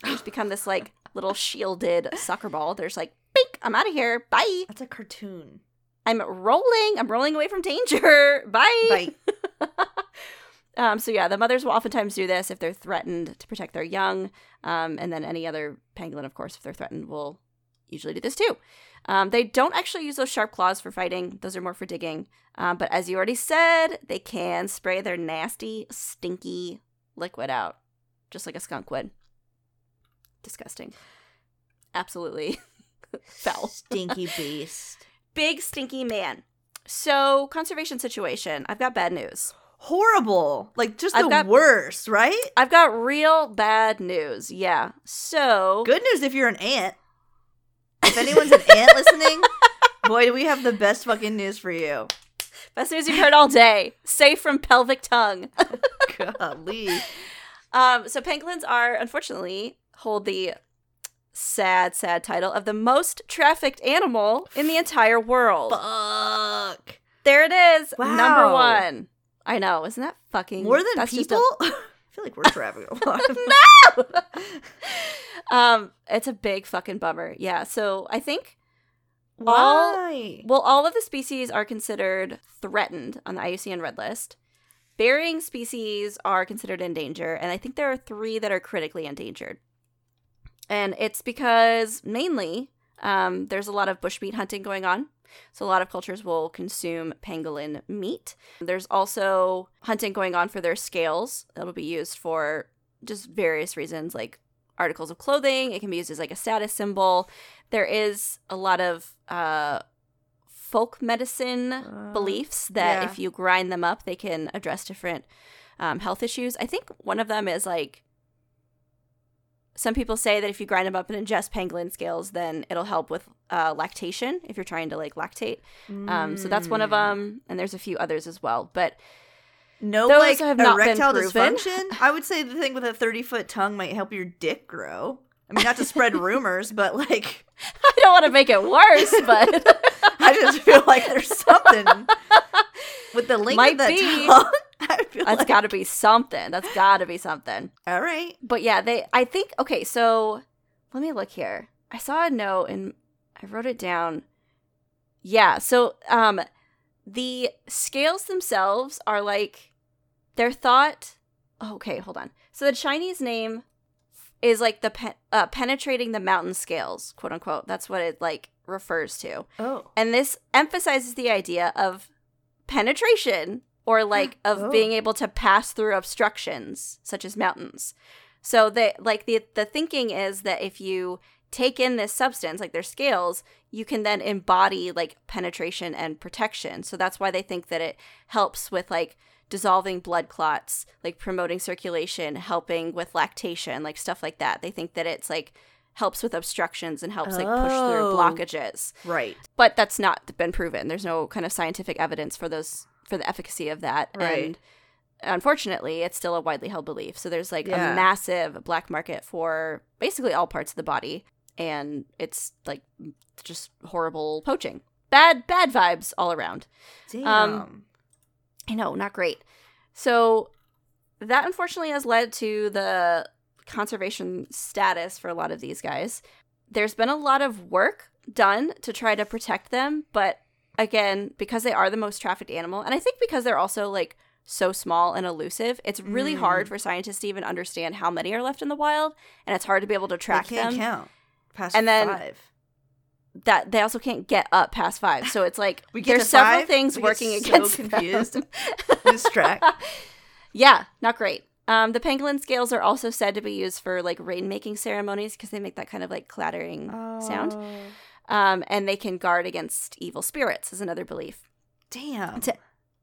Speaker 1: They just become this like little shielded soccer ball. They're just like, bink, I'm out of here. Bye.
Speaker 2: That's a cartoon.
Speaker 1: I'm rolling. I'm rolling away from danger. Bye.
Speaker 2: Bye.
Speaker 1: um, so yeah, the mothers will oftentimes do this if they're threatened to protect their young, um, and then any other pangolin, of course, if they're threatened, will usually do this too. Um, they don't actually use those sharp claws for fighting; those are more for digging. Um, but as you already said, they can spray their nasty, stinky liquid out, just like a skunk would. Disgusting. Absolutely foul.
Speaker 2: Stinky beast.
Speaker 1: Big stinky man. So, conservation situation. I've got bad news.
Speaker 2: Horrible. Like just
Speaker 1: I've
Speaker 2: the
Speaker 1: got-
Speaker 2: worst, right?
Speaker 1: I've got real bad news. Yeah. So,
Speaker 2: Good news if you're an ant. If anyone's an ant listening, boy, do we have the best fucking news for you.
Speaker 1: best news you've heard all day. Safe from pelvic tongue.
Speaker 2: Golly.
Speaker 1: Um, so pangolins are unfortunately hold the sad, sad title of the most trafficked animal in the entire world.
Speaker 2: Fuck.
Speaker 1: There it is, number one. I know, isn't that fucking
Speaker 2: More than
Speaker 1: that's just a-
Speaker 2: people? I feel like we're trafficking a lot. No.
Speaker 1: um, it's a big fucking bummer. Yeah. So I think All-
Speaker 2: Why?
Speaker 1: well, all of the species are considered threatened on the IUCN Red List. Bearing species are considered endangered, and I think there are three that are critically endangered. And it's because mainly um, there's a lot of bushmeat hunting going on. So a lot of cultures will consume pangolin meat. There's also hunting going on for their scales that'll be used for just various reasons, like articles of clothing. It can be used as like a status symbol. There is a lot of uh, folk medicine
Speaker 2: Uh,
Speaker 1: beliefs that
Speaker 2: yeah.
Speaker 1: if you grind them up, they can address different um, health issues. I think one of them is like some people say that if you grind them up and ingest pangolin scales, then it'll help with uh, lactation if you're trying to like lactate. Um, so that's one of
Speaker 2: Mm.
Speaker 1: them, and there's a few others as well. But
Speaker 2: No,
Speaker 1: Those
Speaker 2: like
Speaker 1: have not been
Speaker 2: erectile
Speaker 1: proven.
Speaker 2: dysfunction. I would say the thing with a thirty-foot tongue might help your dick grow. I mean, not to spread rumors, but like,
Speaker 1: I don't want to make it worse, but
Speaker 2: I just feel like there's something with the length
Speaker 1: Might
Speaker 2: of that
Speaker 1: be.
Speaker 2: tongue. I feel
Speaker 1: that's
Speaker 2: like,
Speaker 1: got to be something. That's got to be something.
Speaker 2: all right.
Speaker 1: But yeah, they. I think okay. So let me look here. I saw a note and I wrote it down. Yeah. So um, the scales themselves are like they're thought. oh, okay, hold on. So the Chinese name is like the pe- uh, penetrating the mountain scales, quote unquote. That's what it like refers to.
Speaker 2: Oh,
Speaker 1: And this emphasizes the idea of penetration or like of
Speaker 2: Oh.
Speaker 1: being able to pass through obstructions such as mountains. So they like the the thinking is that if you take in this substance like their scales, you can then embody like penetration and protection. So that's why they think that it helps with like dissolving blood clots, like promoting circulation, helping with lactation, like stuff like that. They think that it's like helps with obstructions and helps like push through
Speaker 2: Oh.
Speaker 1: blockages
Speaker 2: right.
Speaker 1: but that's not been proven. There's no kind of scientific evidence for those for the efficacy of that.
Speaker 2: Right.
Speaker 1: And unfortunately, it's still a widely held belief. So there's like
Speaker 2: Yeah.
Speaker 1: a massive black market for basically all parts of the body and it's like just horrible poaching. Bad bad vibes all around.
Speaker 2: Damn.
Speaker 1: Um, I know, not great. So that unfortunately has led to the conservation status for a lot of these guys. There's been a lot of work done to try to protect them, but again, because they are the most trafficked animal, and I think because they're also like so small and elusive, it's really
Speaker 2: Mm.
Speaker 1: hard for scientists to even understand how many are left in the wild, and it's hard to be able to track
Speaker 2: they can't
Speaker 1: them.
Speaker 2: count past
Speaker 1: And then-
Speaker 2: five.
Speaker 1: That they also can't get up past five. So it's like there's several
Speaker 2: five,
Speaker 1: things working
Speaker 2: so
Speaker 1: against
Speaker 2: confused.
Speaker 1: them.
Speaker 2: Lose track.
Speaker 1: Yeah, not great. Um, the pangolin scales are also said to be used for like rainmaking ceremonies because they make that kind of like clattering sound.
Speaker 2: Oh,
Speaker 1: Um, and they can guard against evil spirits, is another belief.
Speaker 2: Damn.
Speaker 1: To-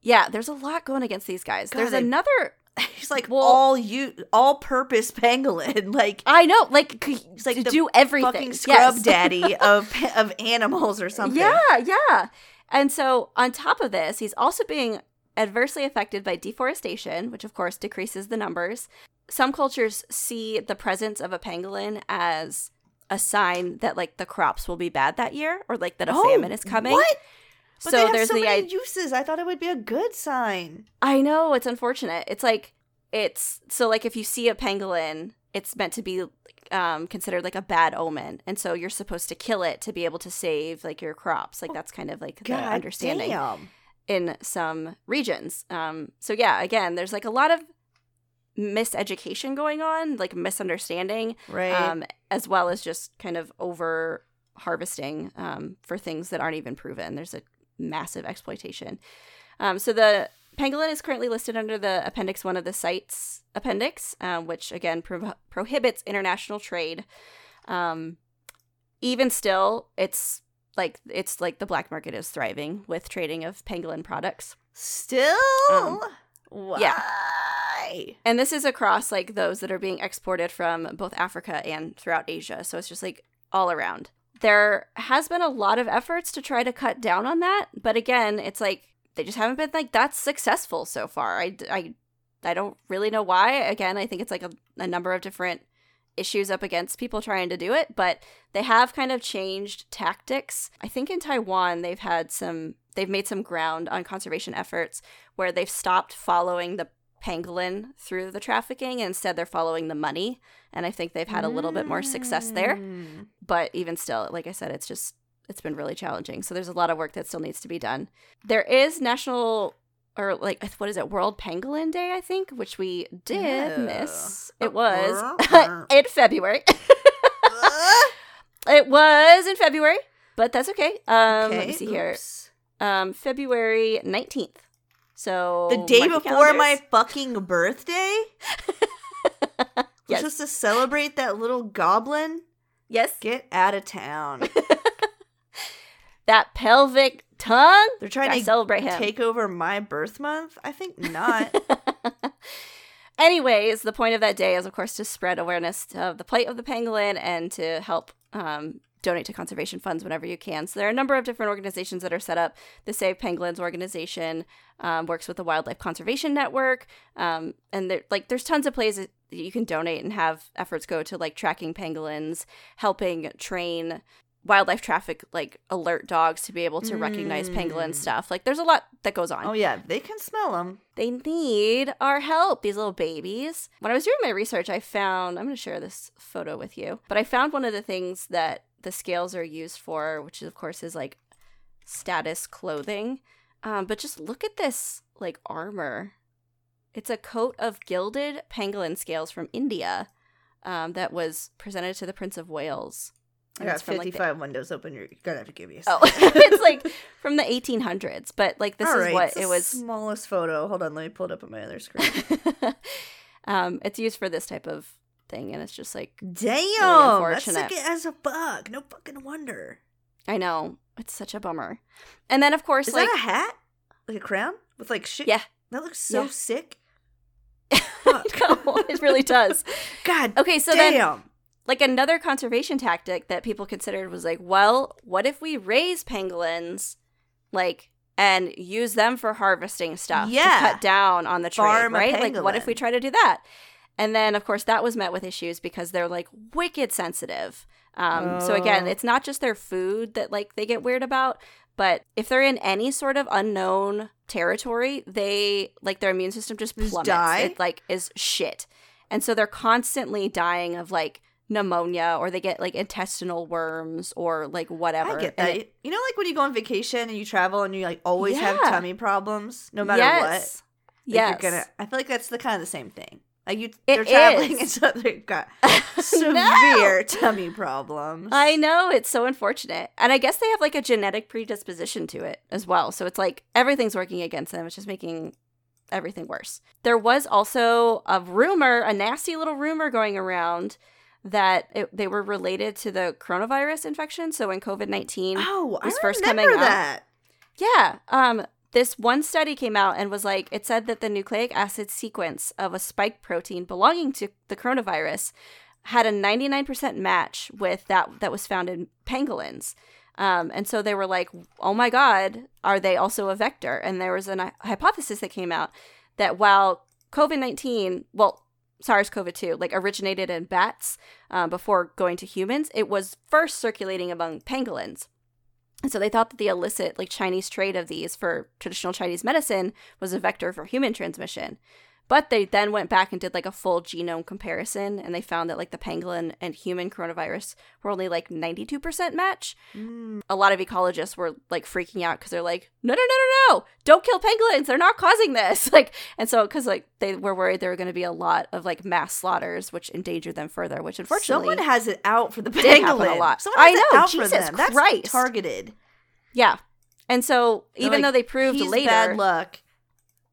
Speaker 1: Yeah, there's a lot going against these guys.
Speaker 2: God,
Speaker 1: there's
Speaker 2: they-
Speaker 1: another.
Speaker 2: He's like
Speaker 1: Well-
Speaker 2: all you, all purpose pangolin. Like
Speaker 1: I know, like, c-
Speaker 2: like
Speaker 1: do everything.
Speaker 2: fucking scrub
Speaker 1: Yes.
Speaker 2: daddy of of animals or something.
Speaker 1: Yeah, yeah. And so, on top of this, he's also being adversely affected by deforestation, which of course decreases the numbers. Some cultures see the presence of a pangolin as a sign that like the crops will be bad that year or like that a
Speaker 2: Oh,
Speaker 1: famine is coming.
Speaker 2: What? But
Speaker 1: so
Speaker 2: they have
Speaker 1: there's
Speaker 2: so
Speaker 1: the
Speaker 2: many
Speaker 1: i-
Speaker 2: uses. I thought it would be a good sign.
Speaker 1: I know it's unfortunate. It's like it's so like if you see a pangolin, it's meant to be um, considered like a bad omen, and so you're supposed to kill it to be able to save like your crops. Like that's kind of like the
Speaker 2: God
Speaker 1: understanding.
Speaker 2: damn.
Speaker 1: In some regions. Um, so yeah, again, there's like a lot of miseducation going on, like misunderstanding,
Speaker 2: Right.
Speaker 1: um, as well as just kind of over harvesting um, for things that aren't even proven. There's a massive exploitation. Um, so the pangolin is currently listed under the Appendix One of the CITES Appendix, um, which again pro- prohibits international trade. Um, even still, it's like it's like the black market is thriving with trading of pangolin products.
Speaker 2: Still?
Speaker 1: Um,
Speaker 2: Why?
Speaker 1: yeah. And this is across like those that are being exported from both Africa and throughout Asia. So it's just like all around. There has been a lot of efforts to try to cut down on that, but again, it's like they just haven't been like that successful so far. I, I, I don't really know why. Again, I think it's like a, a number of different issues up against people trying to do it, but they have kind of changed tactics. I think in Taiwan, they've had some, they've made some ground on conservation efforts where they've stopped following the pangolin through the trafficking. Instead, they're following the money. And I think they've had a little bit more success there.
Speaker 2: Mm.
Speaker 1: But even still, like I said, it's just, it's been really challenging. So there's a lot of work that still needs to be done. There is national or like what is it world pangolin day i think which we did
Speaker 2: Yeah.
Speaker 1: miss it was
Speaker 2: Uh,
Speaker 1: in february
Speaker 2: uh,
Speaker 1: it was in february but that's okay um let me
Speaker 2: okay,
Speaker 1: see here
Speaker 2: oops.
Speaker 1: um february 19th so
Speaker 2: The day before my fucking birthday?
Speaker 1: Yes.
Speaker 2: Just to celebrate that little goblin?
Speaker 1: yes
Speaker 2: Get out of town.
Speaker 1: That pelvic tongue
Speaker 2: They're trying
Speaker 1: Gotta
Speaker 2: to
Speaker 1: celebrate him
Speaker 2: take over my birth month? I think not.
Speaker 1: Anyways, the point of that day is, of course, to spread awareness of the plight of the pangolin and to help um, donate to conservation funds whenever you can. So there are a number of different organizations that are set up. The Save Pangolins organization um, works with the Wildlife Conservation Network, um, and there, like there's tons of places that you can donate and have efforts go to like tracking pangolins, helping train wildlife traffic like alert dogs to be able to recognize pangolin
Speaker 2: Mm.
Speaker 1: stuff. Like there's a lot that goes on
Speaker 2: oh, yeah. They can smell them.
Speaker 1: they need our help, these little babies. When I was doing my research, I found I'm going to share this photo with you, but I found one of the things that the scales are used for, which of course is like status clothing. Um, but just look at this like armor. It's a coat of gilded pangolin scales from India um, that was presented to the Prince of Wales.
Speaker 2: I got
Speaker 1: it's from, like, the-
Speaker 2: 55 windows open. You're gonna have to give me a
Speaker 1: Oh, it's like from the 1800s, but like this
Speaker 2: All
Speaker 1: is
Speaker 2: right,
Speaker 1: what it
Speaker 2: the
Speaker 1: was.
Speaker 2: smallest photo. Hold on, let me pull it up on my other screen.
Speaker 1: um, it's used for this type of thing, and it's just like
Speaker 2: Damn, that's
Speaker 1: unfortunate.
Speaker 2: sick as a bug. No fucking wonder.
Speaker 1: I know it's such a bummer. And then of course,
Speaker 2: Is
Speaker 1: like
Speaker 2: that a hat? Like a crown with like shit?
Speaker 1: Yeah.
Speaker 2: That looks so
Speaker 1: Yeah.
Speaker 2: sick.
Speaker 1: No, it really does.
Speaker 2: God
Speaker 1: Okay, so then
Speaker 2: damn.
Speaker 1: Like another conservation tactic that people considered was like, well, what if we raise pangolins, like, and use them for harvesting stuff
Speaker 2: Yeah.
Speaker 1: to cut down on the trade,
Speaker 2: Farm
Speaker 1: right? Like, what if we try to do that? And then, of course, that was met with issues because they're like wicked sensitive. Um, So again,
Speaker 2: Oh.
Speaker 1: it's not just their food that like they get weird about, but if they're in any sort of unknown territory, they like their immune system just
Speaker 2: Just
Speaker 1: plummets.
Speaker 2: die?
Speaker 1: It like is shit, and so they're constantly dying of like pneumonia or they get like intestinal worms or like whatever.
Speaker 2: I get that.
Speaker 1: it-
Speaker 2: you know, like when you go on vacation and you travel and you like always have tummy problems, no matter what.
Speaker 1: yes.
Speaker 2: Like,
Speaker 1: Yes.
Speaker 2: You're gonna. I feel like that's the kind of the same thing. Like you,
Speaker 1: It
Speaker 2: they're traveling
Speaker 1: is.
Speaker 2: and so they've got severe
Speaker 1: know.
Speaker 2: tummy problems.
Speaker 1: I know it's so unfortunate, and I guess they have like a genetic predisposition to it as well. So it's like everything's working against them. It's just making everything worse. There was also a rumor, a nasty little rumor going around that it, they were related to the coronavirus infection. So when COVID nineteen
Speaker 2: Oh, I
Speaker 1: was first
Speaker 2: remember
Speaker 1: coming out.
Speaker 2: that.
Speaker 1: Yeah. Um, this one study came out and was like, it said that the nucleic acid sequence of a spike protein belonging to the coronavirus had a 99% match with that that was found in pangolins. Um, and so they were like, oh my God, are they also a vector? And there was a hypothesis that came out that while COVID 19, well, SARS CoV 2, like originated in bats uh, before going to humans, it was first circulating among pangolins. And so they thought that the illicit, like Chinese trade of these for traditional Chinese medicine was a vector for human transmission. But they then went back and did like a full genome comparison and they found that like the pangolin and human coronavirus were only like 92% match.
Speaker 2: Mm.
Speaker 1: A lot of ecologists were like freaking out because they're like, no, no, no, no, no, don't kill pangolins. They're not causing this. Like, and so because like they were worried there were going to be a lot of like mass slaughters, which endangered them further, which unfortunately.
Speaker 2: Someone has it out for the
Speaker 1: pangolin. a lot.
Speaker 2: Someone
Speaker 1: I
Speaker 2: has it
Speaker 1: know,
Speaker 2: out for
Speaker 1: Jesus
Speaker 2: them. That's
Speaker 1: Christ.
Speaker 2: targeted.
Speaker 1: yeah. And so even
Speaker 2: like,
Speaker 1: though they proved later.
Speaker 2: bad luck.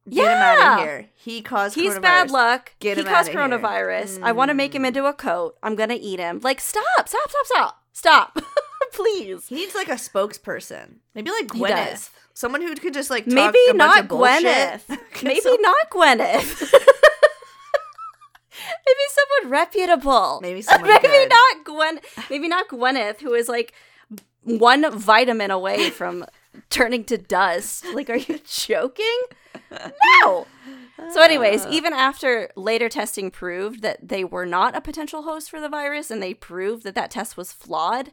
Speaker 2: Get him out
Speaker 1: Yeah.
Speaker 2: of here. He caused
Speaker 1: He's
Speaker 2: coronavirus.
Speaker 1: bad luck.
Speaker 2: Get
Speaker 1: he caused coronavirus. I want to make him
Speaker 2: Mm.
Speaker 1: into a coat. I'm gonna eat him. Like, stop, stop, stop, stop, stop, please.
Speaker 2: He needs like a spokesperson. Maybe like Gwyneth. Someone who could just like talk
Speaker 1: Maybe not. Gwyneth. Maybe
Speaker 2: So-
Speaker 1: not Gwyneth. maybe someone reputable.
Speaker 2: Maybe someone
Speaker 1: maybe
Speaker 2: good.
Speaker 1: not Gwen. Maybe not Gwyneth, who is like one vitamin away from turning to dust. Like, are you joking? No. So, anyways,
Speaker 2: Uh,
Speaker 1: even after later testing proved that they were not a potential host for the virus and they proved that that test was flawed,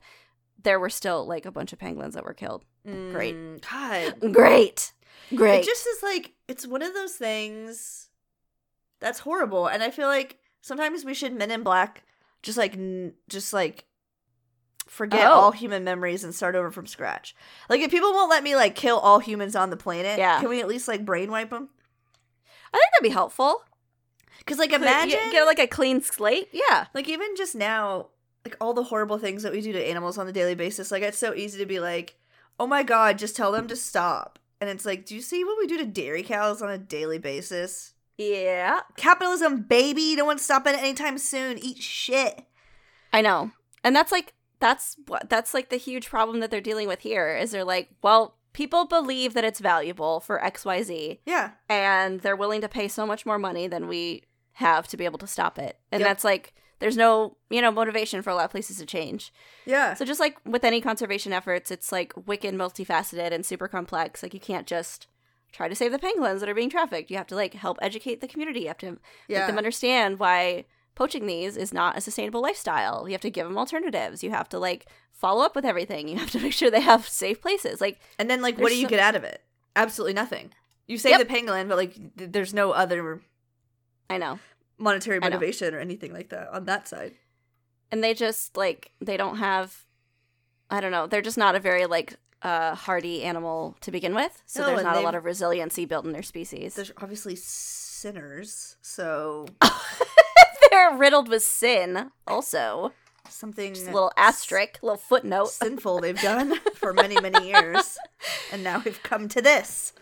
Speaker 1: there were still like a bunch of pangolins that were killed. great.
Speaker 2: mm, God,
Speaker 1: Great. Great.
Speaker 2: It just is like it's one of those things that's horrible, and I feel like sometimes we should Men in Black just like n- just like forget
Speaker 1: Oh.
Speaker 2: all human memories and start over from scratch. Like if people won't let me like kill all humans on the planet,
Speaker 1: Yeah.
Speaker 2: can we at least like brainwipe them?
Speaker 1: I think that'd be helpful.
Speaker 2: Because like imagine
Speaker 1: get, get like a clean slate. Yeah.
Speaker 2: like even just now like all the horrible things that we do to animals on a daily basis like it's so easy to be like oh my god just tell them to stop and it's like do you see what we do to dairy cows on a daily basis
Speaker 1: Yeah.
Speaker 2: capitalism baby no one's stopping it anytime soon eat shit
Speaker 1: I know. And that's like that's what that's like the huge problem that they're dealing with here is they're like, well, people believe that it's valuable for XYZ
Speaker 2: yeah
Speaker 1: and they're willing to pay so much more money than we have to be able to stop it. And
Speaker 2: Yep.
Speaker 1: that's like there's no, you know, motivation for a lot of places to change.
Speaker 2: yeah
Speaker 1: So just like with any conservation efforts, it's like wicked multifaceted and super complex. Like you can't just try to save the pangolins that are being trafficked. You have to like help educate the community. You have to make
Speaker 2: yeah
Speaker 1: them understand why poaching these is not a sustainable lifestyle. You have to give them alternatives. You have to like follow up with everything. You have to make sure they have safe places. Like
Speaker 2: and then like what do you
Speaker 1: so-
Speaker 2: get out of it absolutely nothing you save
Speaker 1: Yep.
Speaker 2: the pangolin but like th- there's no other
Speaker 1: I know.
Speaker 2: monetary
Speaker 1: I know.
Speaker 2: motivation or anything like that on that side
Speaker 1: And they just like they don't have I don't know. They're just not a very like uh hardy animal to begin with. So
Speaker 2: No,
Speaker 1: there's not a lot of resiliency built in their species.
Speaker 2: They're obviously sinners so
Speaker 1: They're riddled with sin also.
Speaker 2: something
Speaker 1: Just a little asterisk, little footnote.
Speaker 2: sinful they've done for many many years and now we've come to this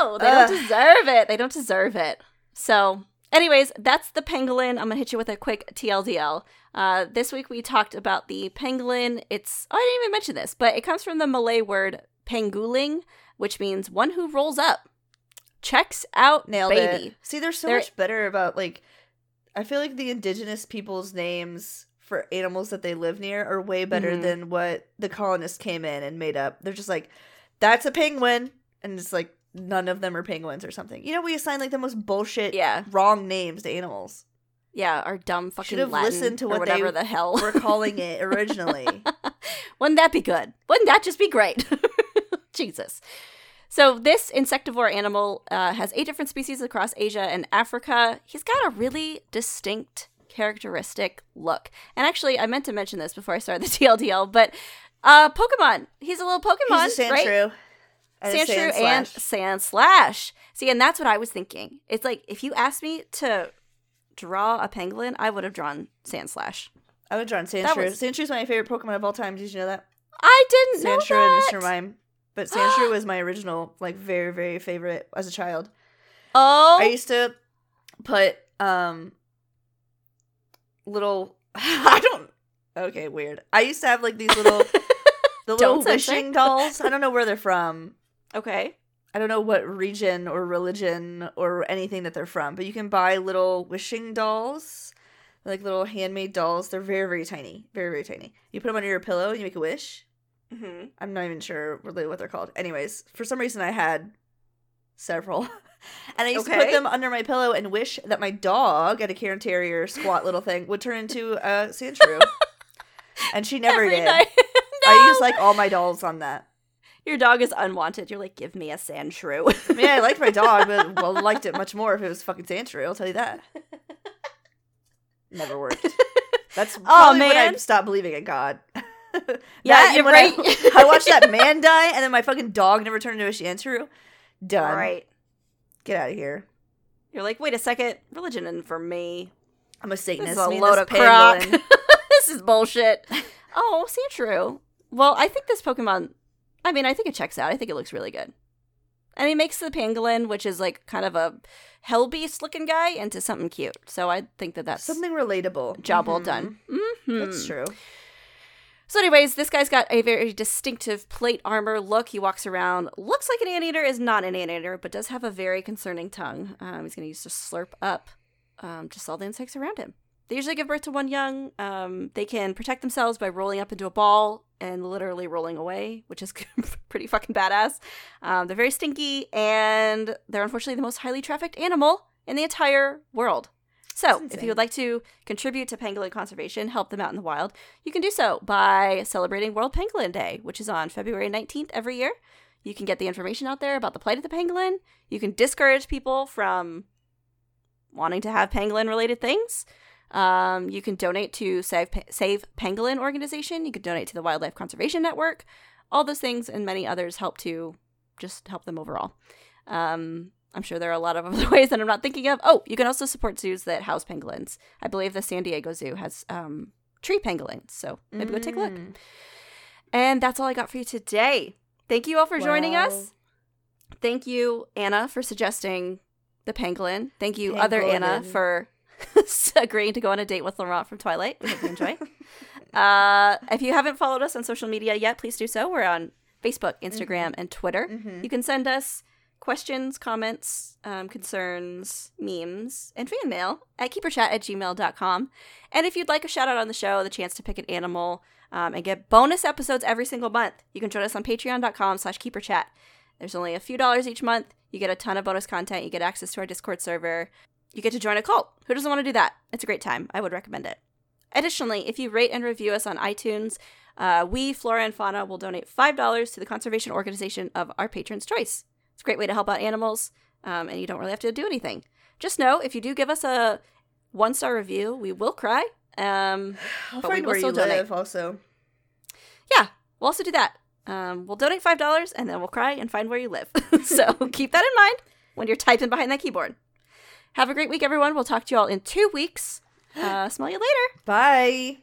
Speaker 1: No, they don't deserve it. They don't deserve it. So, anyways, that's the pangolin. I'm gonna hit you with a quick TLDL. Uh, this week we talked about the pangolin. It's oh, I didn't even mention this, but it comes from the Malay word panguling, which means one who rolls up. Checks out,
Speaker 2: nailed
Speaker 1: baby.
Speaker 2: it see they're so
Speaker 1: They're-
Speaker 2: much better about like i feel like the indigenous people's names for animals that they live near are way better
Speaker 1: Mhm.
Speaker 2: than what the colonists came in and made up they're just like that's a penguin and it's like none of them are penguins or something you know we assign like the most bullshit
Speaker 1: Yeah,
Speaker 2: wrong names to animals
Speaker 1: yeah. Our dumb fucking
Speaker 2: Should've
Speaker 1: Latin
Speaker 2: listened to what they
Speaker 1: whatever the hell
Speaker 2: we're calling it originally
Speaker 1: Wouldn't that be good? Wouldn't that just be great? Jesus. So, this insectivore animal uh, has eight different species across Asia and Africa. He's got a really distinct, characteristic look. And actually, I meant to mention this before I started the TLDL, but uh, Pokemon. He's a little Pokemon,
Speaker 2: he's a
Speaker 1: right?
Speaker 2: sandshrew and a
Speaker 1: Sandshrew and. Sandslash. See, and that's what I was thinking. It's like if you asked me to draw a pangolin, I would have drawn Sandslash.
Speaker 2: I would draw
Speaker 1: That
Speaker 2: Sandshrew.
Speaker 1: was-
Speaker 2: Sandshrew is my favorite Pokemon of all time. Did you know that?
Speaker 1: I didn't know that.
Speaker 2: Sandshrew and. Mr. Mime. But Sandshrew was my original, like very, very favorite as a child.
Speaker 1: Oh,
Speaker 2: I used to put um little I don't okay, weird. I used to have like these little the little
Speaker 1: Don't
Speaker 2: wishing dolls. I don't know where they're from.
Speaker 1: okay.
Speaker 2: I don't know what region or religion or anything that they're from, but you can buy little wishing dolls, like little handmade dolls. They're very, very tiny, very, very tiny. You put them under your pillow and you make a wish.
Speaker 1: Mm-hmm.
Speaker 2: I'm not even sure really what they're called. Anyways, for some reason I had several. and I used to put them under my pillow and wish that my dog, at a Cairn Terrier squat little thing, would turn into a sand shrew. and she never
Speaker 1: Every
Speaker 2: did.
Speaker 1: night.
Speaker 2: I
Speaker 1: No!
Speaker 2: used like all my dolls on that.
Speaker 1: Your dog is unwanted. You're like, give me a sand shrew.
Speaker 2: I mean, I liked my dog, but well, liked it much more if it was fucking Sandshrew. I'll tell you that. Never worked. That's probably when I
Speaker 1: man.
Speaker 2: stopped believing in God.
Speaker 1: Yeah, you're right.
Speaker 2: I, I watched that man die, and then my fucking dog never turned into a Sandshrew. Done.
Speaker 1: All right.
Speaker 2: Get out of here.
Speaker 1: You're like, wait a second. Religion isn't for me.
Speaker 2: I'm a
Speaker 1: This
Speaker 2: Satanist.
Speaker 1: is a load
Speaker 2: this
Speaker 1: of crock.
Speaker 2: pangolin.
Speaker 1: this is bullshit. Oh, Sandshrew. Well, I think this Pokemon. I mean, I think it checks out. I think it looks really good. And he makes the pangolin, which is like kind of a hell beast looking guy, into something cute. So I think that that's
Speaker 2: Something relatable.
Speaker 1: job well
Speaker 2: Mhm.
Speaker 1: done. hmm
Speaker 2: That's true.
Speaker 1: So, anyways, this guy's got a very distinctive plate armor look. He walks around, looks like an anteater, is not an anteater, but does have a very concerning tongue. Um, he's going to use to slurp up um, just all the insects around him. They usually give birth to one young. Um, they can protect themselves by rolling up into a ball and literally rolling away, which is pretty fucking badass. Um, they're very stinky, and they're unfortunately the most highly trafficked animal in the entire world. So, if you would like to contribute to pangolin conservation, help them out in the wild, you can do so by celebrating World Pangolin Day, which is on February 19th every year. You can get the information out there about the plight of the pangolin. You can discourage people from wanting to have pangolin related things. Um, you can donate to Save, Pa- Save Pangolin organization. You can donate to the Wildlife Conservation Network. All those things and many others help to just help them overall. Um, I'm sure there are a lot of other ways that I'm not thinking of. Oh, you can also support zoos that house pangolins. I believe the San Diego Zoo has um, tree pangolins, so maybe go take a look.
Speaker 2: Mm.
Speaker 1: And that's all I got for you today. Thank you all for joining us. Thank you, Anna, for suggesting the pangolin. Thank you, other Anna, for agreeing to go on a date with Laurent from Twilight. We hope you enjoy. uh, if you haven't followed us on social media yet, please do so. We're on Facebook, Instagram, and Twitter.
Speaker 2: Mhm.
Speaker 1: You can send us questions, comments, um, concerns, memes, and fan mail at keeperchat at gmail.com. And if you'd like a shout out on the show, the chance to pick an animal, um, and get bonus episodes every single month, you can join us on patreon.com slash keeperchat. There's only a few dollars each month. You get a ton of bonus content. You get access to our Discord server. You get to join a cult. Who doesn't want to do that? It's a great time. I would recommend it. Additionally, if you rate and review us on iTunes, uh, we, Flora and Fauna, will donate $5 to the conservation organization of our patron's choice. It's a great way to help out animals, um, and you don't really have to do anything. Just know if you do give us a one star review, we will cry. Um,
Speaker 2: I'll
Speaker 1: But we
Speaker 2: find
Speaker 1: will
Speaker 2: where
Speaker 1: still
Speaker 2: you
Speaker 1: donate.
Speaker 2: live. Also,
Speaker 1: yeah, we'll also do that. Um, we'll donate $5 and then we'll cry and find where you live. so keep that in mind when you're typing behind that keyboard. Have a great week, everyone. We'll talk to you all in two weeks. Uh, smell you later.
Speaker 2: bye.